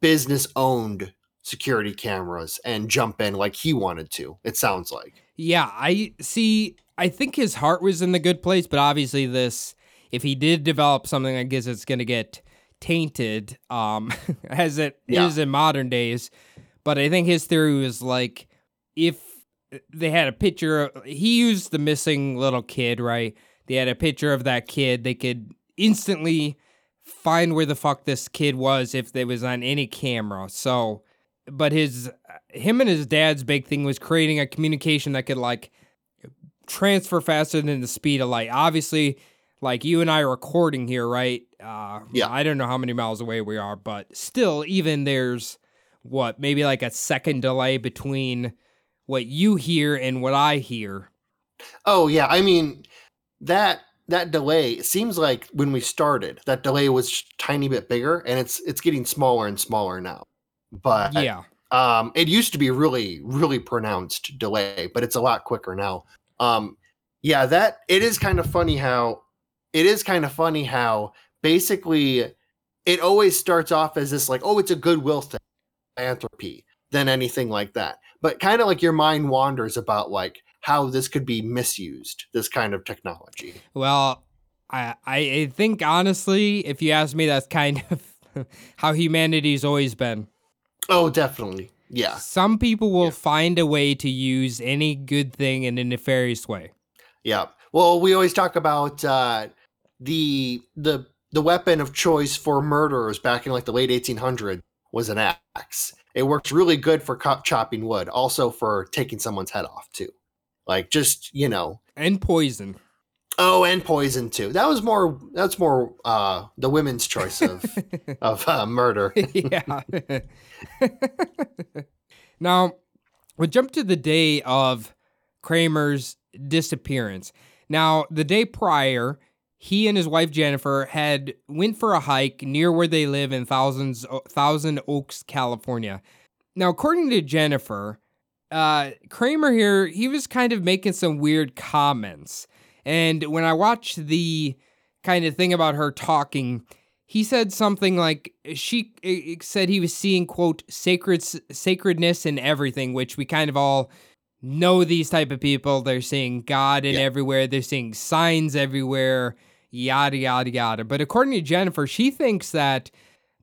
business owned security cameras and jump in like he wanted to it sounds like Yeah, I see. I think his heart was in the good place, but obviously, this, if he did develop something, I guess it's going to get tainted, um, as it is Yeah. in modern days. But I think his theory was like, if they had a picture, of, he used the missing little kid, right? They had a picture of that kid, they could instantly find where the fuck this kid was if it was on any camera. So, but his him and his dad's big thing was creating a communication that could like transfer faster than the speed of light. Obviously, like you and I are recording here, right? Uh, Yeah. I don't know how many miles away we are, but still, even there's what maybe like a second delay between what you hear and what I hear. Oh yeah, I mean that that delay it seems like when we started that delay was tiny bit bigger and it's it's getting smaller and smaller now. But yeah, um it used to be really really pronounced delay, but it's a lot quicker now. Um yeah, that it is kind of funny how it is kind of funny how basically it always starts off as this like oh it's a goodwill thing, philanthropy than anything like that. But kind of like your mind wanders about like how this could be misused, this kind of technology. Well, I I think honestly, if you ask me, that's kind of how humanity's always been. Oh, definitely. Yeah. Some people will Yeah. find a way to use any good thing in a nefarious way. Yeah. Well, we always talk about uh, the the the weapon of choice for murderers back in like the late 1800s was an axe. It works really good for co- chopping wood, also for taking someone's head off too. Like just you know, And poison. oh, and poison too. That was more. That's more uh, the women's choice of of uh, murder. yeah. now, we jump to the day of Kramer's disappearance. Now, the day prior, he and his wife Jennifer had went for a hike near where they live in Thousands Thousand Oaks, California. Now, according to Jennifer, uh, Kramer here, he was kind of making some weird comments. And when I watched the kind of thing about her talking, he said something like she eh, said he was seeing quote sacred sacredness in everything, which we kind of all know these type of people. They're seeing God in Yeah. everywhere. They're seeing signs everywhere. Yada yada yada. But according to Jennifer, she thinks that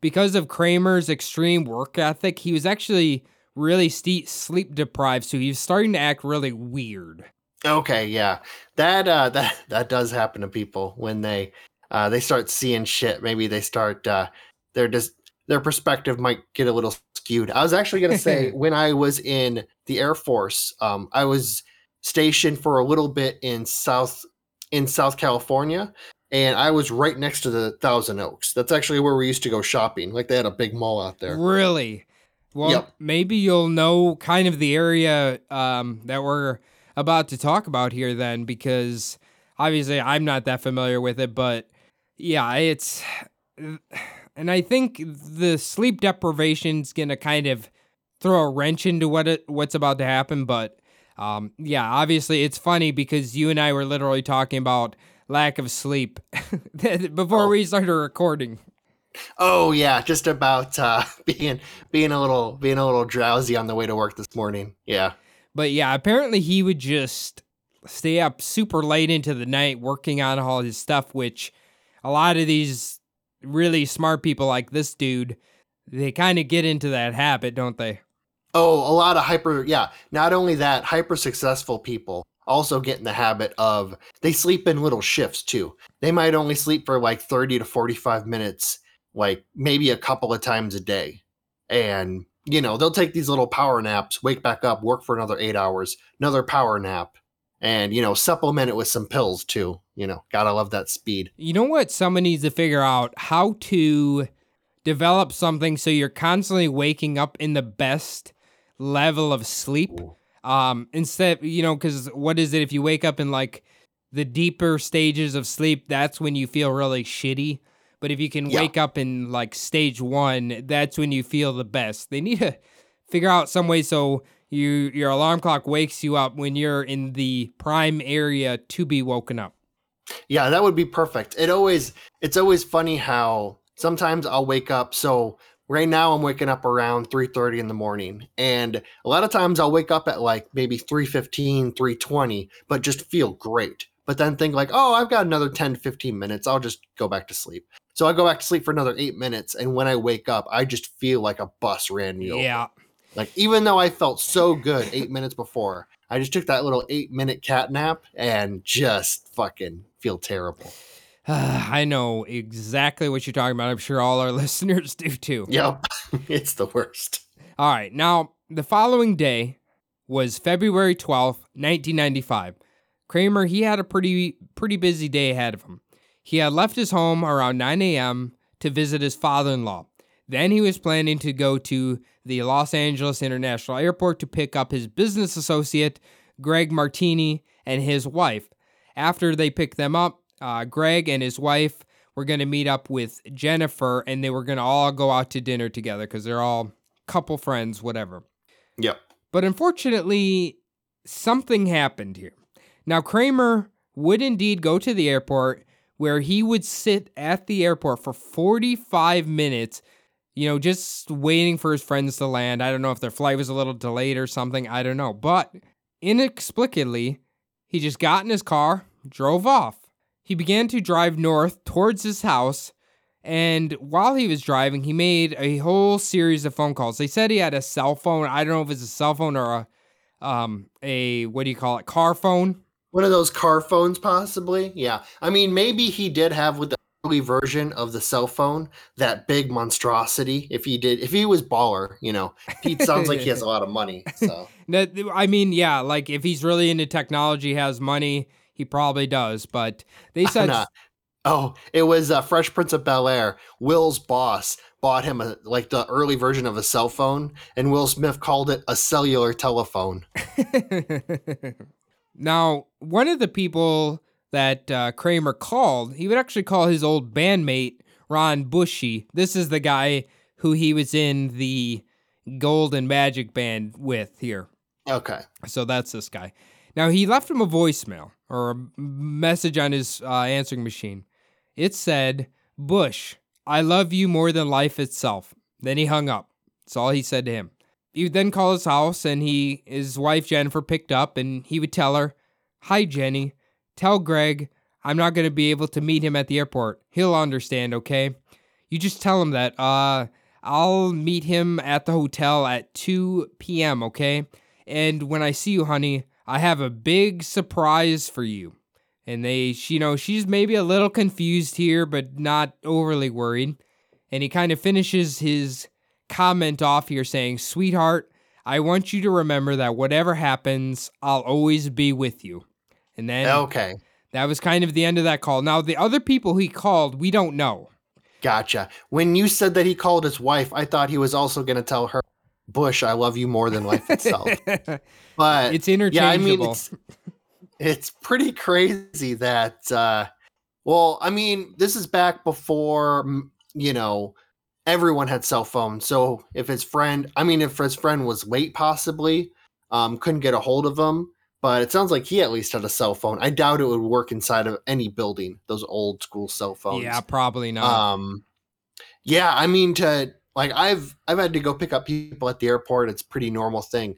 because of Kramer's extreme work ethic, he was actually really ste- sleep deprived, so he was starting to act really weird. Okay, yeah. That uh that that does happen to people when they uh they start seeing shit. Maybe they start uh they're just their perspective might get a little skewed. I was actually going to say when I was in the Air Force, um I was stationed for a little bit in South in South California and I was right next to the Thousand Oaks. That's actually where we used to go shopping. Like they had a big mall out there. Really? Well, Yep. maybe you'll know kind of the area um, that we're about to talk about here then, because obviously I'm not that familiar with it, but yeah, it's. And I think the sleep deprivation's gonna kind of throw a wrench into what it, what's about to happen, but um, yeah, obviously it's funny because you and I were literally talking about lack of sleep before Oh. we started recording. Oh yeah, just about uh being being a little being a little drowsy on the way to work this morning. Yeah. But yeah, apparently he would just stay up super late into the night working on all his stuff, which a lot of these really smart people like this dude, they kind of get into that habit, don't they? Oh, a lot of hyper, yeah. Not only that, hyper successful people also get in the habit of they sleep in little shifts too. They might only sleep for like 30 to 45 minutes, like maybe a couple of times a day. And, you know, they'll take these little power naps, wake back up, work for another eight hours, another power nap, and, you know, supplement it with some pills too. You know, gotta love that speed. You know what? Someone needs to figure out how to develop something so you're constantly waking up in the best level of sleep. Um, instead, you know, because what is it if you wake up in like the deeper stages of sleep? That's when you feel really shitty. But if you can Yeah. wake up in like stage one, that's when you feel the best. They need to figure out some way so you your alarm clock wakes you up when you're in the prime area to be woken up. Yeah, that would be perfect. It always it's always funny how sometimes I'll wake up so right now I'm waking up around 3:30 in the morning and a lot of times I'll wake up at like maybe 3:15, 3:20 but just feel great. But then think like, "Oh, I've got another 10 15 minutes. I'll just go back to sleep." So I go back to sleep for another 8 minutes and when I wake up, I just feel like a bus ran me over. Yeah. Like even though I felt so good 8 minutes before, I just took that little 8 minute cat nap and just fucking feel terrible. I know exactly what you're talking about. I'm sure all our listeners do too. Yep. it's the worst. All right. Now, the following day was February 12th, 1995. Kramer, he had a pretty pretty busy day ahead of him. He had left his home around 9 a.m. to visit his father-in-law. Then he was planning to go to the Los Angeles International Airport to pick up his business associate, Greg Martini, and his wife. After they picked them up, uh, Greg and his wife were going to meet up with Jennifer and they were going to all go out to dinner together because they're all couple friends, whatever. Yep. But unfortunately, something happened here. Now, Kramer would indeed go to the airport where he would sit at the airport for 45 minutes, you know, just waiting for his friends to land. I don't know if their flight was a little delayed or something. I don't know. But inexplicably, he just got in his car, drove off. He began to drive north towards his house. And while he was driving, he made a whole series of phone calls. They said he had a cell phone. I don't know if it's a cell phone or a um a what do you call it? Car phone. One of those car phones, possibly. Yeah. I mean, maybe he did have with the early version of the cell phone that big monstrosity. If he did, if he was baller, you know, Pete sounds like he has a lot of money. So I mean, yeah, like if he's really into technology, has money, he probably does. But they said Nah. Oh, it was uh, Fresh Prince of Bel Air. Will's boss bought him a like the early version of a cell phone, and Will Smith called it a cellular telephone. now, one of the people that uh, Kramer called, he would actually call his old bandmate Ron Bushy. This is the guy who he was in the Golden Magic Band with here. Okay. So that's this guy. Now he left him a voicemail or a message on his uh, answering machine. It said, "Bush, I love you more than life itself." Then he hung up. That's all he said to him. He would then call his house, and he his wife Jennifer picked up, and he would tell her, "Hi Jenny, tell Greg I'm not going to be able to meet him at the airport. He'll understand, okay? You just tell him that. Uh, I'll meet him at the hotel at 2 p.m., okay? And when I see you, honey, I have a big surprise for you. And they, she- you know, she's maybe a little confused here, but not overly worried. And he kind of finishes his comment off here saying, Sweetheart, I want you to remember that whatever happens, I'll always be with you. And then Okay. that was kind of the end of that call. Now, the other people he called, we don't know. Gotcha. When you said that he called his wife, I thought he was also going to tell her, Bush, I love you more than life itself. But It's interchangeable. Yeah, I mean, it's, it's pretty crazy that, uh, well, I mean, this is back before, you know, everyone had cell phones. So if his friend, I mean, if his friend was late, possibly, um, couldn't get a hold of him, but it sounds like he at least had a cell phone. I doubt it would work inside of any building, those old school cell phones. yeah, probably not. Um, yeah, I mean to like I've I've had to go pick up people at the airport. It's a pretty normal thing.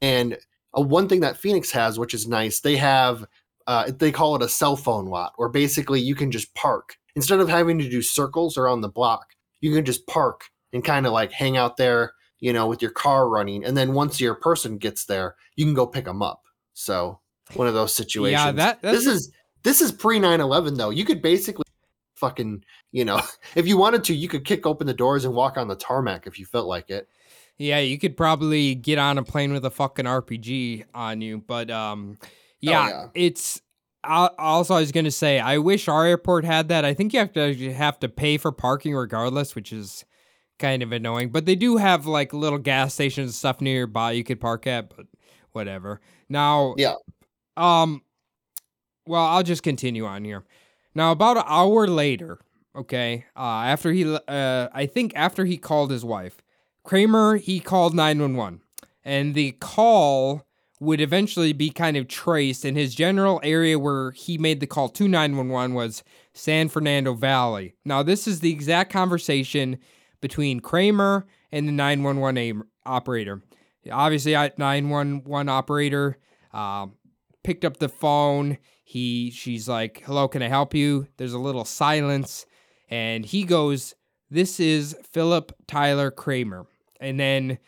And uh, one thing that Phoenix has, which is nice, they have uh, they call it a cell phone lot, where basically you can just park instead of having to do circles around the block. You can just park and kind of like hang out there, you know, with your car running, and then once your person gets there, you can go pick them up. So one of those situations. yeah, that this is this is pre 9-11 though you could basically fucking you know if you wanted to you could kick open the doors and walk on the tarmac if you felt like it Yeah, you could probably get on a plane with a fucking RPG on you, but um, yeah, yeah. it's. I, also, I was gonna say, I wish our airport had that. I think you have to you have to pay for parking regardless, which is kind of annoying. But they do have like little gas stations and stuff nearby you could park at, but whatever. Now, Yeah. um, well, I'll just continue on here. Now, about an hour later, okay, uh, after he, uh, I think after he called his wife, Kramer, he called 911. And the call would eventually be kind of traced, and his general area where he made the call to 911 was San Fernando Valley. Now, this is the exact conversation between Kramer and the 911 operator. Obviously, 911 operator um, picked up the phone. He she's like, "Hello, can I help you?" There's a little silence, and he goes, "This is Philip Tyler Kramer." And then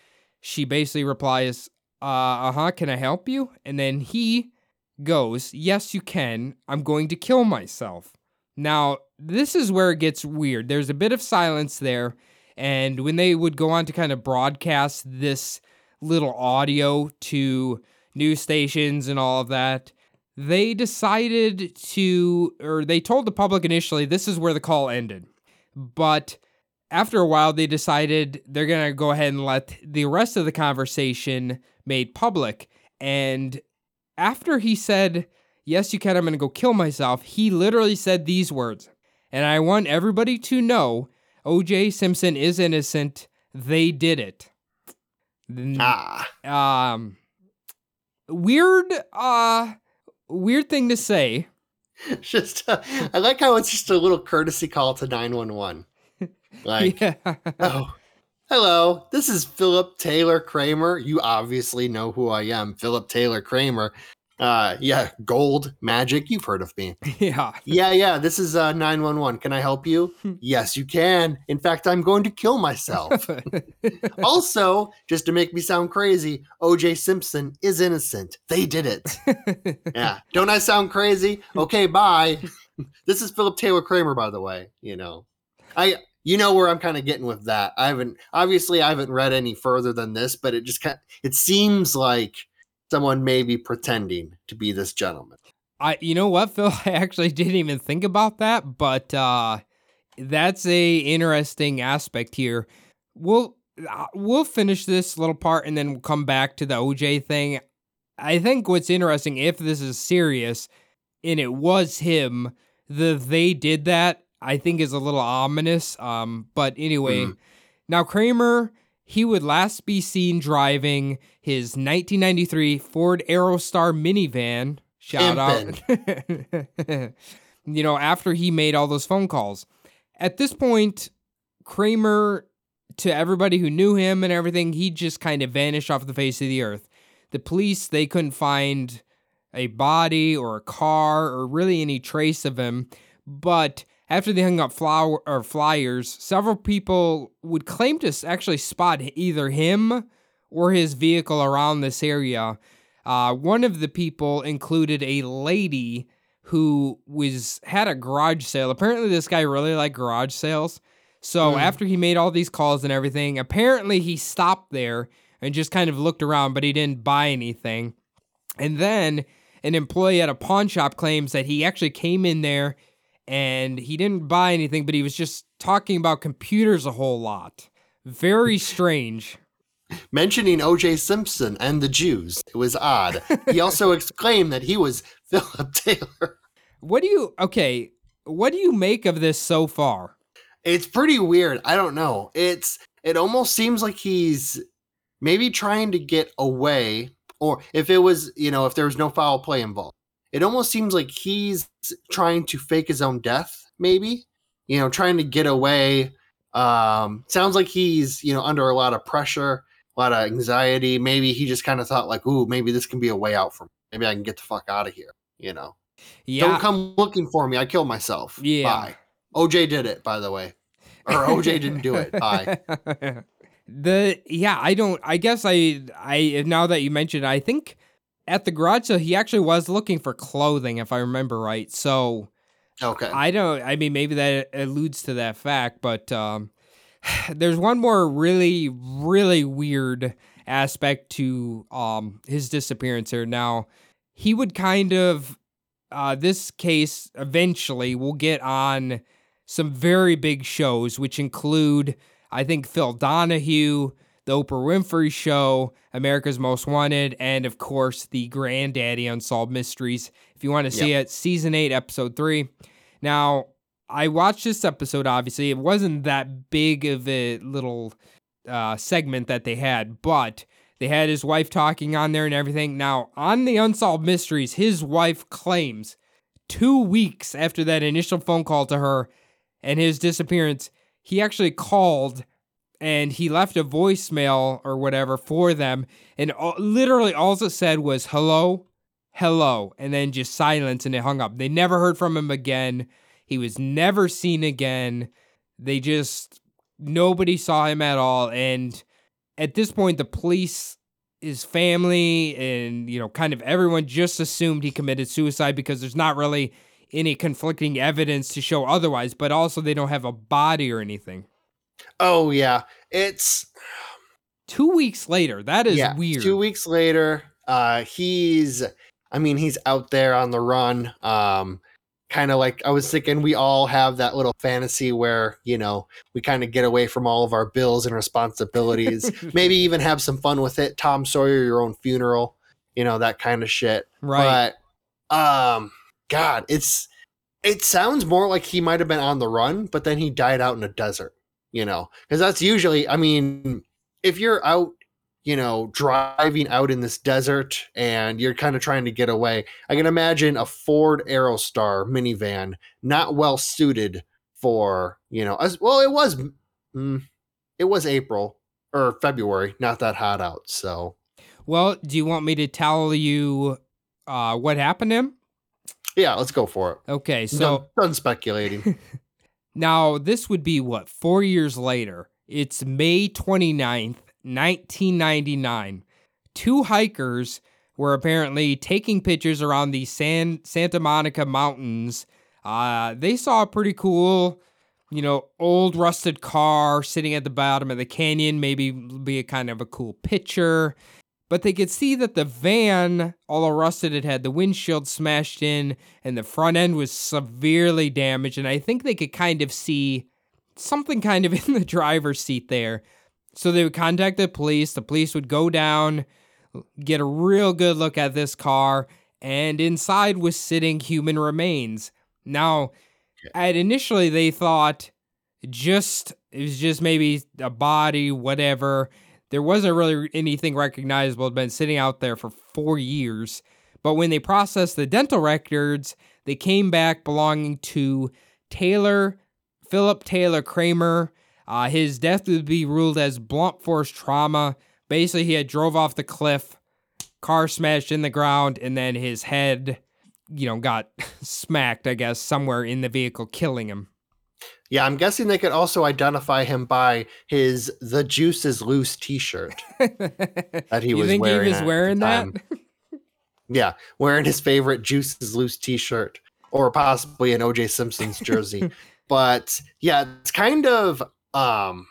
she basically replies, "Uh, uh-huh, can I help you?" And then he goes, "Yes, you can. I'm going to kill myself." Now, this is where it gets weird. There's a bit of silence there, and when they would go on to kind of broadcast this little audio to news stations and all of that, they decided to, or they told the public initially this is where the call ended. But after a while, they decided they're going to go ahead and let the rest of the conversation made public. And after he said, Yes, you can, I'm going to go kill myself, he literally said these words. And I want everybody to know OJ Simpson is innocent. They did it. Ah. um weird uh weird thing to say just uh, I like how it's just a little courtesy call to 911. Like, yeah oh, hello, this is Philip Taylor Kramer. You obviously know who I am, Philip Taylor Kramer. Uh, yeah, gold magic. You've heard of me. yeah Yeah, yeah. This is uh 911. Can I help you? yes, you can. In fact, I'm going to kill myself. also, just to make me sound crazy, OJ Simpson is innocent. They did it. yeah. Don't I sound crazy? Okay, bye. this is Philip Taylor Kramer, by the way. You know, I you know where I'm kind of getting with that. I haven't obviously I haven't read any further than this, but it just kind it seems like someone may be pretending to be this gentleman. I you know what Phil I actually didn't even think about that but uh that's a interesting aspect here we'll uh, we'll finish this little part and then we'll come back to the OJ thing I think what's interesting if this is serious and it was him the they did that I think is a little ominous um but anyway Mhm. now Kramer he would last be seen driving his 1993 Ford Aerostar minivan. Shout out. you know, after he made all those phone calls. At this point, Kramer, to everybody who knew him and everything, he just kind of vanished off the face of the earth. The police, they couldn't find a body or a car or really any trace of him. But after they hung up flower or flyers, several people would claim to actually spot either him or his vehicle around this area. Uh, one of the people included a lady who was had a garage sale. Apparently, this guy really liked garage sales. So Hmm. after he made all these calls and everything, apparently he stopped there and just kind of looked around, but he didn't buy anything. And then an employee at a pawn shop claims that he actually came in there and he didn't buy anything, but he was just talking about computers a whole lot. Very strange. mentioning OJ Simpson and the Jews. It was odd. He also exclaimed that he was Philip Taylor. What do you okay? What do you make of this so far? It's pretty weird. I don't know. It's it almost seems like he's maybe trying to get away or if it was, you know, if there was no foul play involved. It almost seems like he's trying to fake his own death, maybe. You know, trying to get away. Um sounds like he's, you know, under a lot of pressure, a lot of anxiety. Maybe he just kind of thought like, "Ooh, maybe this can be a way out for me. Maybe I can get the fuck out of here." You know. Yeah, Don't come looking for me. I killed myself. Yeah. Bye. OJ did it, by the way. Or OJ didn't do it. Bye. the yeah, I don't. I guess I I now that you mentioned, I think at the garage sale he actually was looking for clothing, if I remember right. So Okay. I don't. I mean, maybe that alludes to that fact, but um, there's one more really, really weird aspect to um his disappearance here. Now, he would kind of uh this case eventually will get on some very big shows, which include I think Phil Donahue, The Oprah Winfrey Show, America's Most Wanted, and of course, The Granddaddy Unsolved Mysteries. If you want to see it, season eight, episode three. Now, I watched this episode, obviously. It wasn't that big of a little uh, segment that they had, but they had his wife talking on there and everything. Now, on the Unsolved Mysteries, his wife claims two weeks after that initial phone call to her and his disappearance, he actually called and he left a voicemail or whatever for them. And all, literally, all it said was hello, hello, and then just silence and it hung up. They never heard from him again. He was never seen again. They just, nobody saw him at all. And at this point, the police, his family, and, you know, kind of everyone just assumed he committed suicide because there's not really any conflicting evidence to show otherwise, but also they don't have a body or anything. Oh yeah, it's Two weeks later, that is yeah. weird. Two weeks later, uh, he's. I mean, he's out there on the run. Um, kind of like I was thinking, we all have that little fantasy where you know we kind of get away from all of our bills and responsibilities. Maybe even have some fun with it. Tom Sawyer, your own funeral. You know that kind of shit. Right. But um, God, it's it sounds more like he might have been on the run, but then he died out in a desert. You know, because that's usually. I mean, if you're out you know, driving out in this desert and you're kind of trying to get away. I can imagine a Ford Aerostar minivan not well suited for, you know, as well, it was, mm, it was April or February, not that hot out. So, well, do you want me to tell you uh, what happened to him? yeah, let's go for it. Okay, so done, done speculating. now this would be what, four years later? It's May 29th, 1999. Two hikers were apparently taking pictures around the San Santa Monica Mountains. Uh, they saw a pretty cool, you know, old rusted car sitting at the bottom of the canyon. Maybe be a kind of a cool picture. But they could see that the van, all rusted, it had the windshield smashed in and the front end was severely damaged. And I think they could kind of see something kind of in the driver's seat there. So they would contact the police. The police would go down, get a real good look at this car, and inside was sitting human remains. Now, at initially they thought just it was just maybe a body, whatever. There wasn't really anything recognizable. It had been sitting out there for four years. But when they processed the dental records, they came back belonging to Taylor, Philip Taylor Kramer. Uh, his death would be ruled as blunt force trauma. Basically, he had drove off the cliff, car smashed in the ground, and then his head, you know, got smacked, I guess, somewhere in the vehicle, killing him. Yeah, I'm guessing they could also identify him by his "The Juice Is Loose" T-shirt that he you was think wearing. he was wearing that? Yeah, wearing his favorite Juice is Loose t-shirt or possibly an OJ Simpson's jersey. but yeah, it's kind of um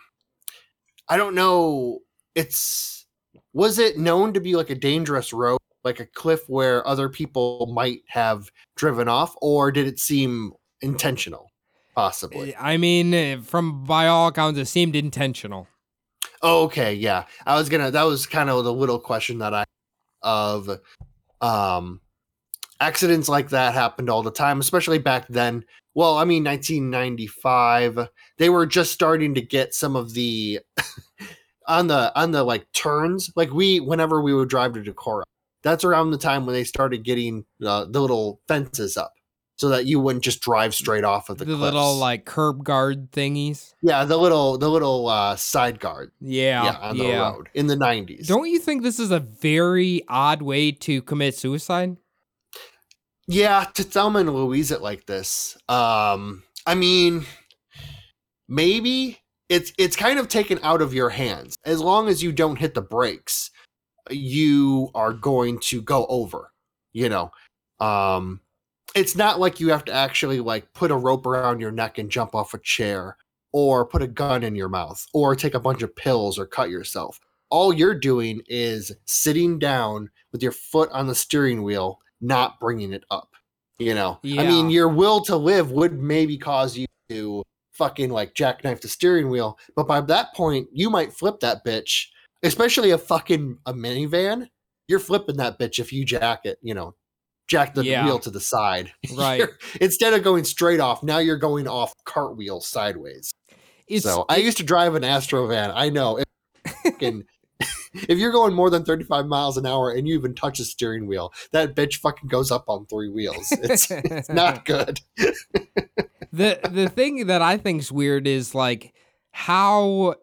I don't know, it's was it known to be like a dangerous road, like a cliff where other people might have driven off or did it seem intentional possibly? I mean, eh, from by all accounts, it seemed intentional. Oh, okay, yeah. I was gonna. That was kind of the little question that I of um accidents like that happened all the time, especially back then. Well, I mean, 1995. They were just starting to get some of the on the on the like turns. Like we, whenever we would drive to Decorah, that's around the time when they started getting uh, the little fences up, so that you wouldn't just drive straight off of The, the, little like curb guard thingies. yeah, the little the little uh, side guard. Yeah, yeah, on the yeah. road in the 90s. Don't you think this is a very odd way to commit suicide? Yeah, to Thelma and Louise it like this. Um, I mean, maybe it's it's kind of taken out of your hands. As long as you don't hit the brakes, you are going to go over. You know, um, it's not like you have to actually like put a rope around your neck and jump off a chair, or put a gun in your mouth, or take a bunch of pills or cut yourself. All you're doing is sitting down with your foot on the steering wheel not bringing it up. You know, I mean, your will to live would maybe cause you to fucking like jackknife the steering wheel. But by that point, you might flip that bitch, especially a fucking a minivan. You're flipping that bitch if you jack it, you know, jack the Yeah. wheel to the side. Right. Instead of going straight off, now you're going off cartwheel sideways. It's so I used to drive an Astro van. I know. If, fucking- if you're going more than 35 miles an hour and you even touch a steering wheel, that bitch fucking goes up on three wheels. It's, it's not good. the the thing that I think's weird is like how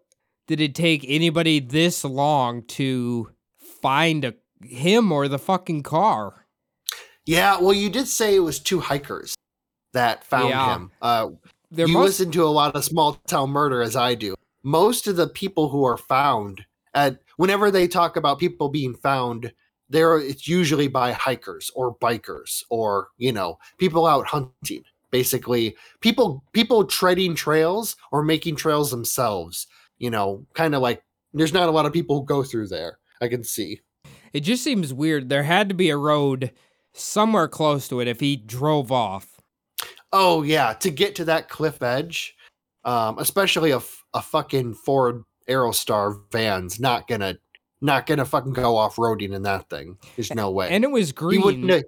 did it take anybody this long to find a him or the fucking car? Yeah, well, you did say it was two hikers that found Yeah. him. Uh, There you must listen to a lot of small town murder as I do. Most of the people who are found at whenever they talk about people being found, there it's usually by hikers or bikers or you know people out hunting. Basically, people people treading trails or making trails themselves. You know, kind of like there's not a lot of people who go through there. I can see. it just seems weird. There had to be a road somewhere close to it if he drove off. Oh yeah, to get to that cliff edge, um, especially a, f- a fucking Ford Aerostar van's not gonna not gonna fucking go off roading in that thing. There's no way. And it was green. have-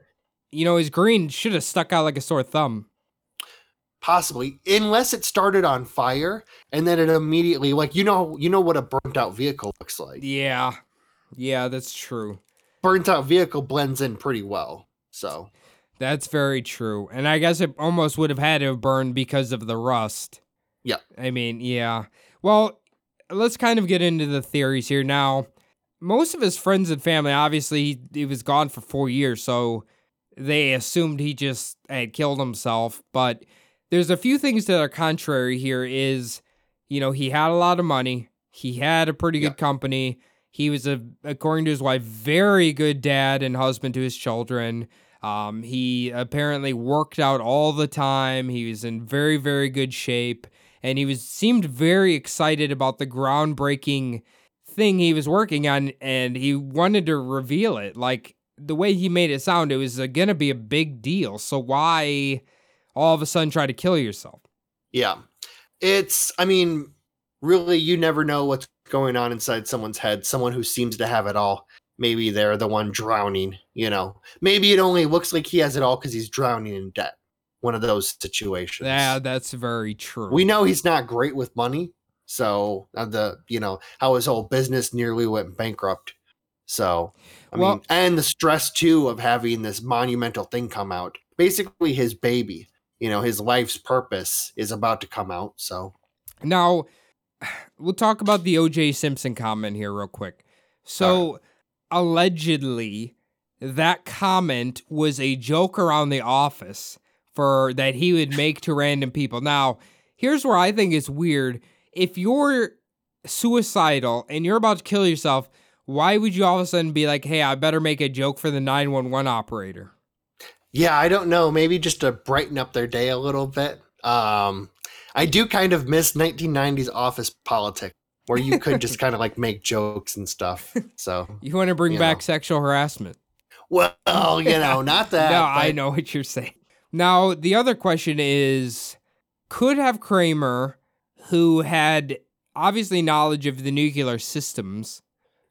You know, his green should have stuck out like a sore thumb. possibly unless it started on fire and then it immediately like you know you know what a burnt out vehicle looks like. Yeah. Yeah, that's true. Burnt out vehicle blends in pretty well. So That's very true. And I guess it almost would have had to have burned because of the rust. Yeah. I mean, yeah. Well, let's kind of get into the theories here now. Most of his friends and family, obviously, he, he was gone for four years, so they assumed he just had killed himself. But there's a few things that are contrary here is, you know, he had a lot of money. He had a pretty good company. He was a, according to his wife, very good dad and husband to his children. Um, he apparently worked out all the time. He was in very, very good shape, and he was seemed very excited about the groundbreaking thing he was working on, and he wanted to reveal it. Like the way he made it sound, it was uh, gonna be a big deal. So why all of a sudden try to kill yourself? yeah. It's I mean, really you never know what's going on inside someone's head. Someone who seems to have it all. Maybe they're the one drowning, you know. Maybe it only looks like he has it all because he's drowning in debt. One of those situations. Yeah, that's very true. we know he's not great with money so uh, the you know how his whole business nearly went bankrupt so i Well- mean and the stress too of having this monumental thing come out basically his baby you know his life's purpose is about to come out so Now, we'll talk about the OJ Simpson comment here real quick. So, allegedly, that comment was a joke around the office for that he would make to random people. Now, here's where I think it's weird. If you're suicidal and you're about to kill yourself, why would you all of a sudden be like, "Hey, I better make a joke for the 911 operator"? yeah i don't know maybe just to brighten up their day a little bit um i do kind of miss 1990s office politics where you could just kind of like make jokes and stuff so You want to bring back know. sexual harassment? well you know not that no, I know what you're saying. Now, the other question is could have Kramer, who had obviously knowledge of the nuclear systems,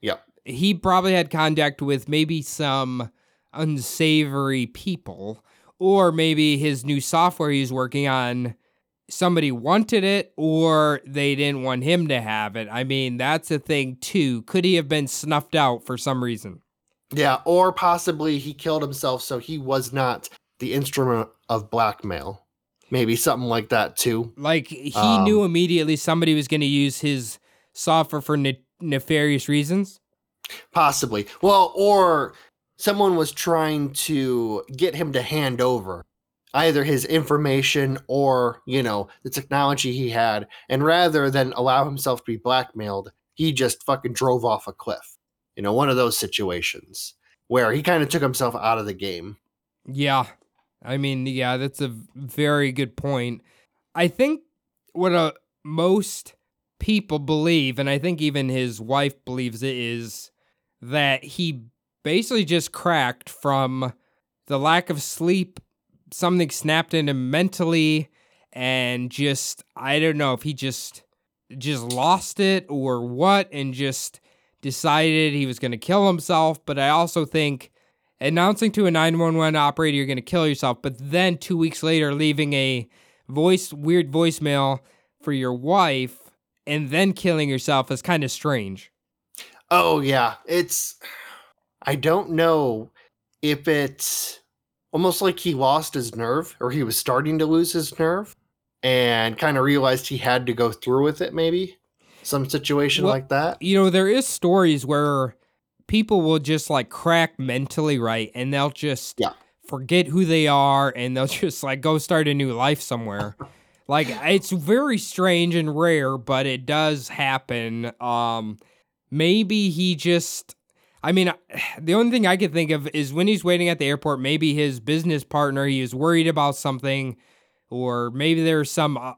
Yep. he probably had contact with maybe some unsavory people, or maybe his new software he's working on. Somebody wanted it, or they didn't want him to have it. I mean, that's a thing too. Could he have been snuffed out for some reason? Yeah, or possibly he killed himself so he was not the instrument of blackmail. Maybe something like that too. Like he Um, knew immediately somebody was going to use his software for ne- nefarious reasons. Possibly. Well, or someone was trying to get him to hand over either his information or, you know, the technology he had. And rather than allow himself to be blackmailed, he just fucking drove off a cliff. You know, one of those situations where he kind of took himself out of the game. Yeah. I mean, yeah, that's a very good point. I think what uh, most people believe, and I think even his wife believes it, is that he basically just cracked from the lack of sleep. Something snapped in him mentally, and just I don't know if he just just lost it or what and just decided he was going to kill himself, but I also think announcing to a 911 operator you're going to kill yourself, but then 2 weeks later leaving a voice weird voicemail for your wife and then killing yourself is kind of strange. Oh yeah, it's I don't know if it's almost like he lost his nerve or he was starting to lose his nerve and kind of realized he had to go through with it maybe. Some situation Well, like that. You know, there is stories where people will just like crack mentally right and they'll just Yeah. forget who they are and they'll just like go start a new life somewhere. like it's very strange and rare, but it does happen. Um maybe he just I mean, the only thing I could think of is when he's waiting at the airport, maybe his business partner, he was worried about something, or maybe there's some uh,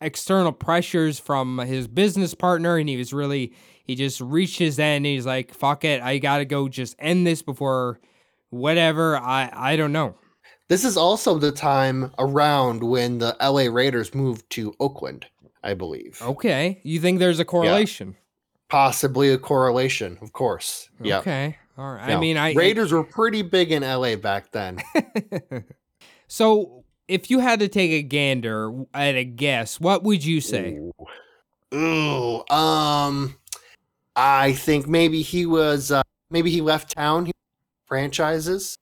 external pressures from his business partner, and he was really, he just reached his end. And he's like, fuck it, I gotta go just end this before whatever. I, I don't know. This is also the time around when the LA Raiders moved to Oakland, I believe. Okay. You think there's a correlation? Possibly a correlation, of course. Yeah. Okay. All right. I mean, I. Raiders were pretty big in LA back then. so if you had to take a gander at a guess, what would you say? Ooh. Ooh, um, I think maybe he was, uh, maybe he left town, he franchises,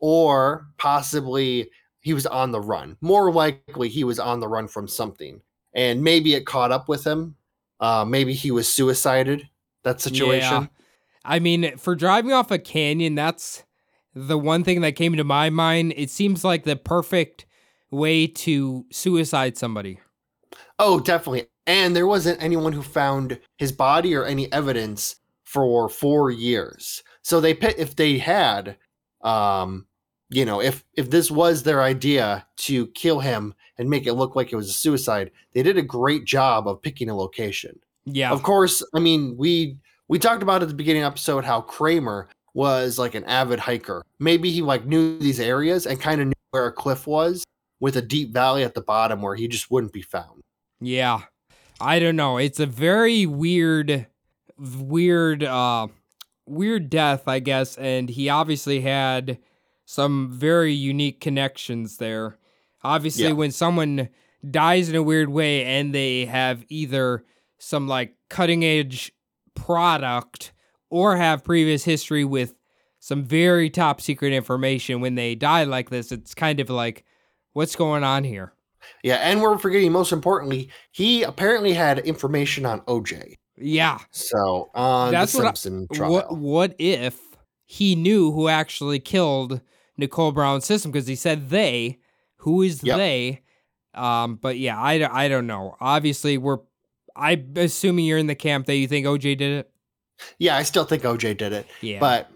or possibly he was on the run. More likely, he was on the run from something, and maybe it caught up with him. Uh, maybe he was suicided. That situation. Yeah. I mean, for driving off a canyon, that's the one thing that came to my mind. It seems like the perfect way to suicide somebody. Oh, definitely. And there wasn't anyone who found his body or any evidence for four years. So they if they had, um, you know, if if this was their idea to kill him and make it look like it was a suicide, they did a great job of picking a location. Yeah. Of course, I mean we we talked about at the beginning episode how Kramer was like an avid hiker. Maybe he like knew these areas and kind of knew where a cliff was with a deep valley at the bottom where he just wouldn't be found. Yeah. I don't know. It's a very weird weird uh weird death, I guess, and he obviously had some very unique connections there. Obviously Yeah. when someone dies in a weird way and they have either some like cutting edge product or have previous history with some very top secret information when they die like this, it's kind of like what's going on here? Yeah, and we're forgetting most importantly, he apparently had information on OJ. Yeah. So on That's the what I- Simpson trial. What what if he knew who actually killed Nicole Brown Simpson because he said they. Who is Yep. they? Um, but yeah, I, don't- I don't know. Obviously, we're I'm assuming you're in the camp that you think OJ did it. Yeah, I still think OJ did it. Yeah, But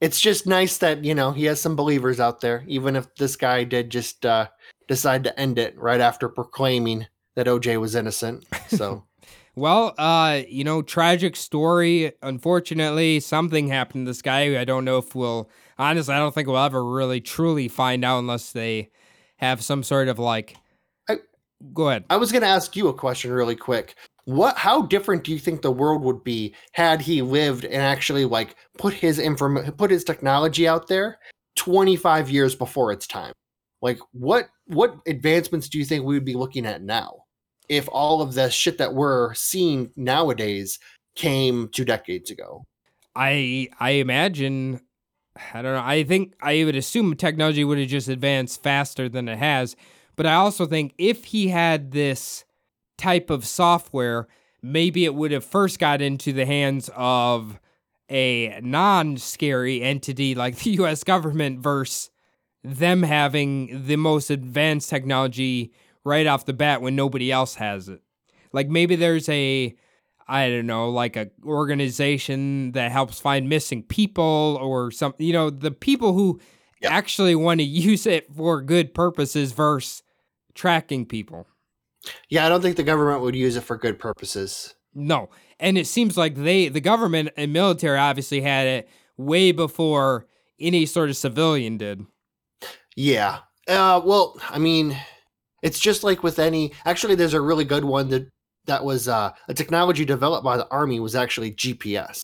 it's just nice that, you know, he has some believers out there, even if this guy did just uh decide to end it right after proclaiming that OJ was innocent. So well, uh, you know, tragic story. Unfortunately, something happened to this guy. I don't know if we'll. Honestly, I don't think we'll ever really truly find out unless they have some sort of like. I- Go ahead. I was gonna ask you a question really quick. What how different do you think the world would be had he lived and actually like put his inform put his technology out there 25 years before its time? Like what what advancements do you think we would be looking at now if all of the shit that we're seeing nowadays came two decades ago? I I imagine I don't know. I think I would assume technology would have just advanced faster than it has. But I also think if he had this type of software, maybe it would have first got into the hands of a non-scary entity like the US government versus them having the most advanced technology right off the bat when nobody else has it. Like maybe there's a I don't know, like a organization that helps find missing people or something. You know, the people who Yep. actually want to use it for good purposes versus tracking people. Yeah, I don't think the government would use it for good purposes. No. And it seems like they, the government and military obviously had it way before any sort of civilian did. Yeah. Uh well, I mean, It's just like with any. Actually, there's a really good one that that was uh, a technology developed by the army was actually GPS.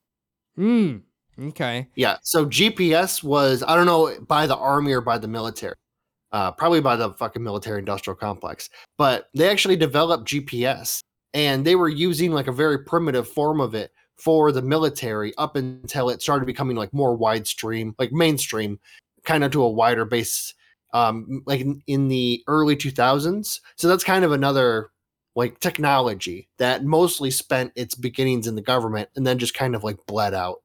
Hmm. Okay. Yeah. So GPS was I don't know by the army or by the military. Uh, probably by the fucking military industrial complex. But they actually developed GPS and they were using like a very primitive form of it for the military up until it started becoming like more widestream, like mainstream, kind of to a wider base um like in, in the early 2000s. So that's kind of another like technology that mostly spent its beginnings in the government and then just kind of like bled out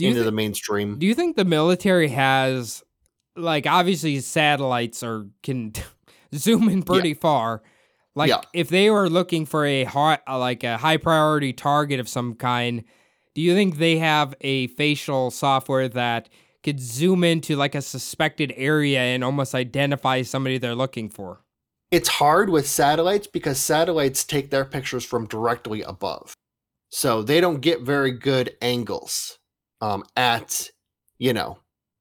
into thi- the mainstream. Do you think the military has like obviously satellites or can zoom in pretty far? Like Yeah. if they were looking for a hot like a high priority target of some kind, do you think they have a facial software that could zoom into like a suspected area and almost identify somebody they're looking for? It's hard with satellites because satellites take their pictures from directly above. So they don't get very good angles um, at, you know,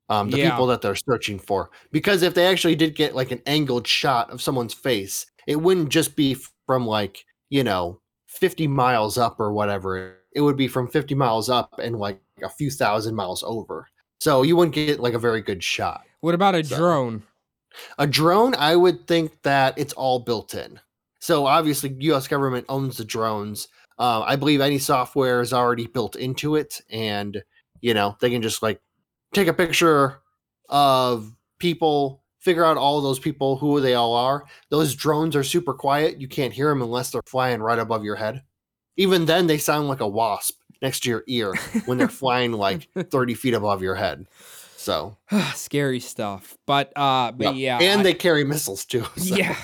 um, the Yeah. people that they're searching for. Because if they actually did get like an angled shot of someone's face, it wouldn't just be from like, you know, 50 miles up or whatever. It would be from 50 miles up and like a few thousand miles over. So you wouldn't get like a very good shot. What about a So- drone? A drone, I would think that it's all built in. So obviously, U.S. government owns the drones. Uh, I believe any software is already built into it, and you know they can just like take a picture of people, figure out all those people who they all are. Those drones are super quiet; you can't hear them unless they're flying right above your head. Even then, they sound like a wasp next to your ear when they're flying like thirty feet above your head. So Scary stuff. But uh but yeah. and I- they carry missiles too. so. Yeah,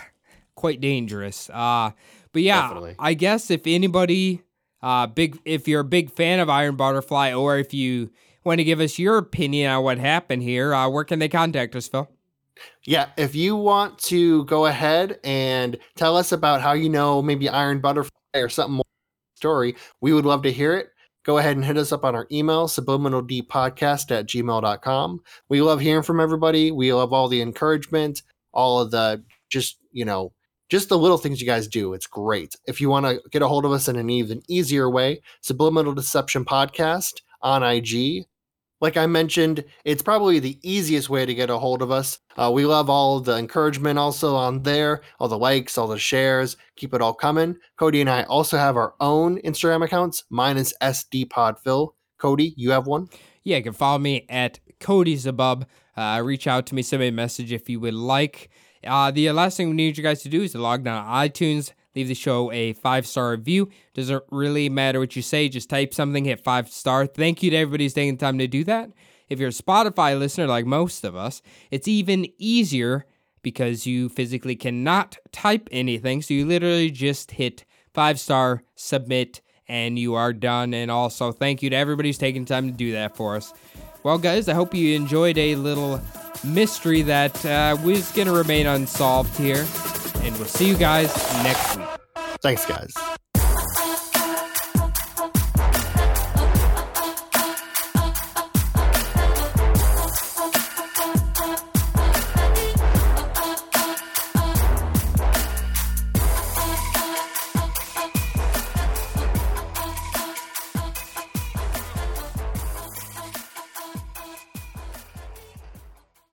quite dangerous. Uh, but yeah, Definitely. I guess if anybody, uh, big, if you're a big fan of Iron Butterfly, or if you want to give us your opinion on what happened here, uh, where can they contact us, Phil? Yeah, if you want to go ahead and tell us about how you know maybe Iron Butterfly or something more story, we would love to hear it. Go ahead and hit us up on our email, subliminaldpodcast at gmail.com. We love hearing from everybody. We love all the encouragement, all of the just, you know, just the little things you guys do. It's great. If you want to get a hold of us in an even easier way, Subliminal Deception Podcast on IG. Like I mentioned, it's probably the easiest way to get a hold of us. Uh, we love all the encouragement also on there, all the likes, all the shares. Keep it all coming. Cody and I also have our own Instagram accounts. Mine is SDPodPhil. Cody, you have one? Yeah, you can follow me at Cody Zabub. Uh, reach out to me, send me a message if you would like. Uh, the last thing we need you guys to do is to log down iTunes, leave the show a five star review. Doesn't really matter what you say, just type something, hit five star. Thank you to everybody who's taking the time to do that. If you're a Spotify listener, like most of us, it's even easier because you physically cannot type anything. So you literally just hit five star, submit, and you are done. And also, thank you to everybody who's taking time to do that for us. Well, guys, I hope you enjoyed a little mystery that uh, was going to remain unsolved here. And we'll see you guys next week. Thanks, guys.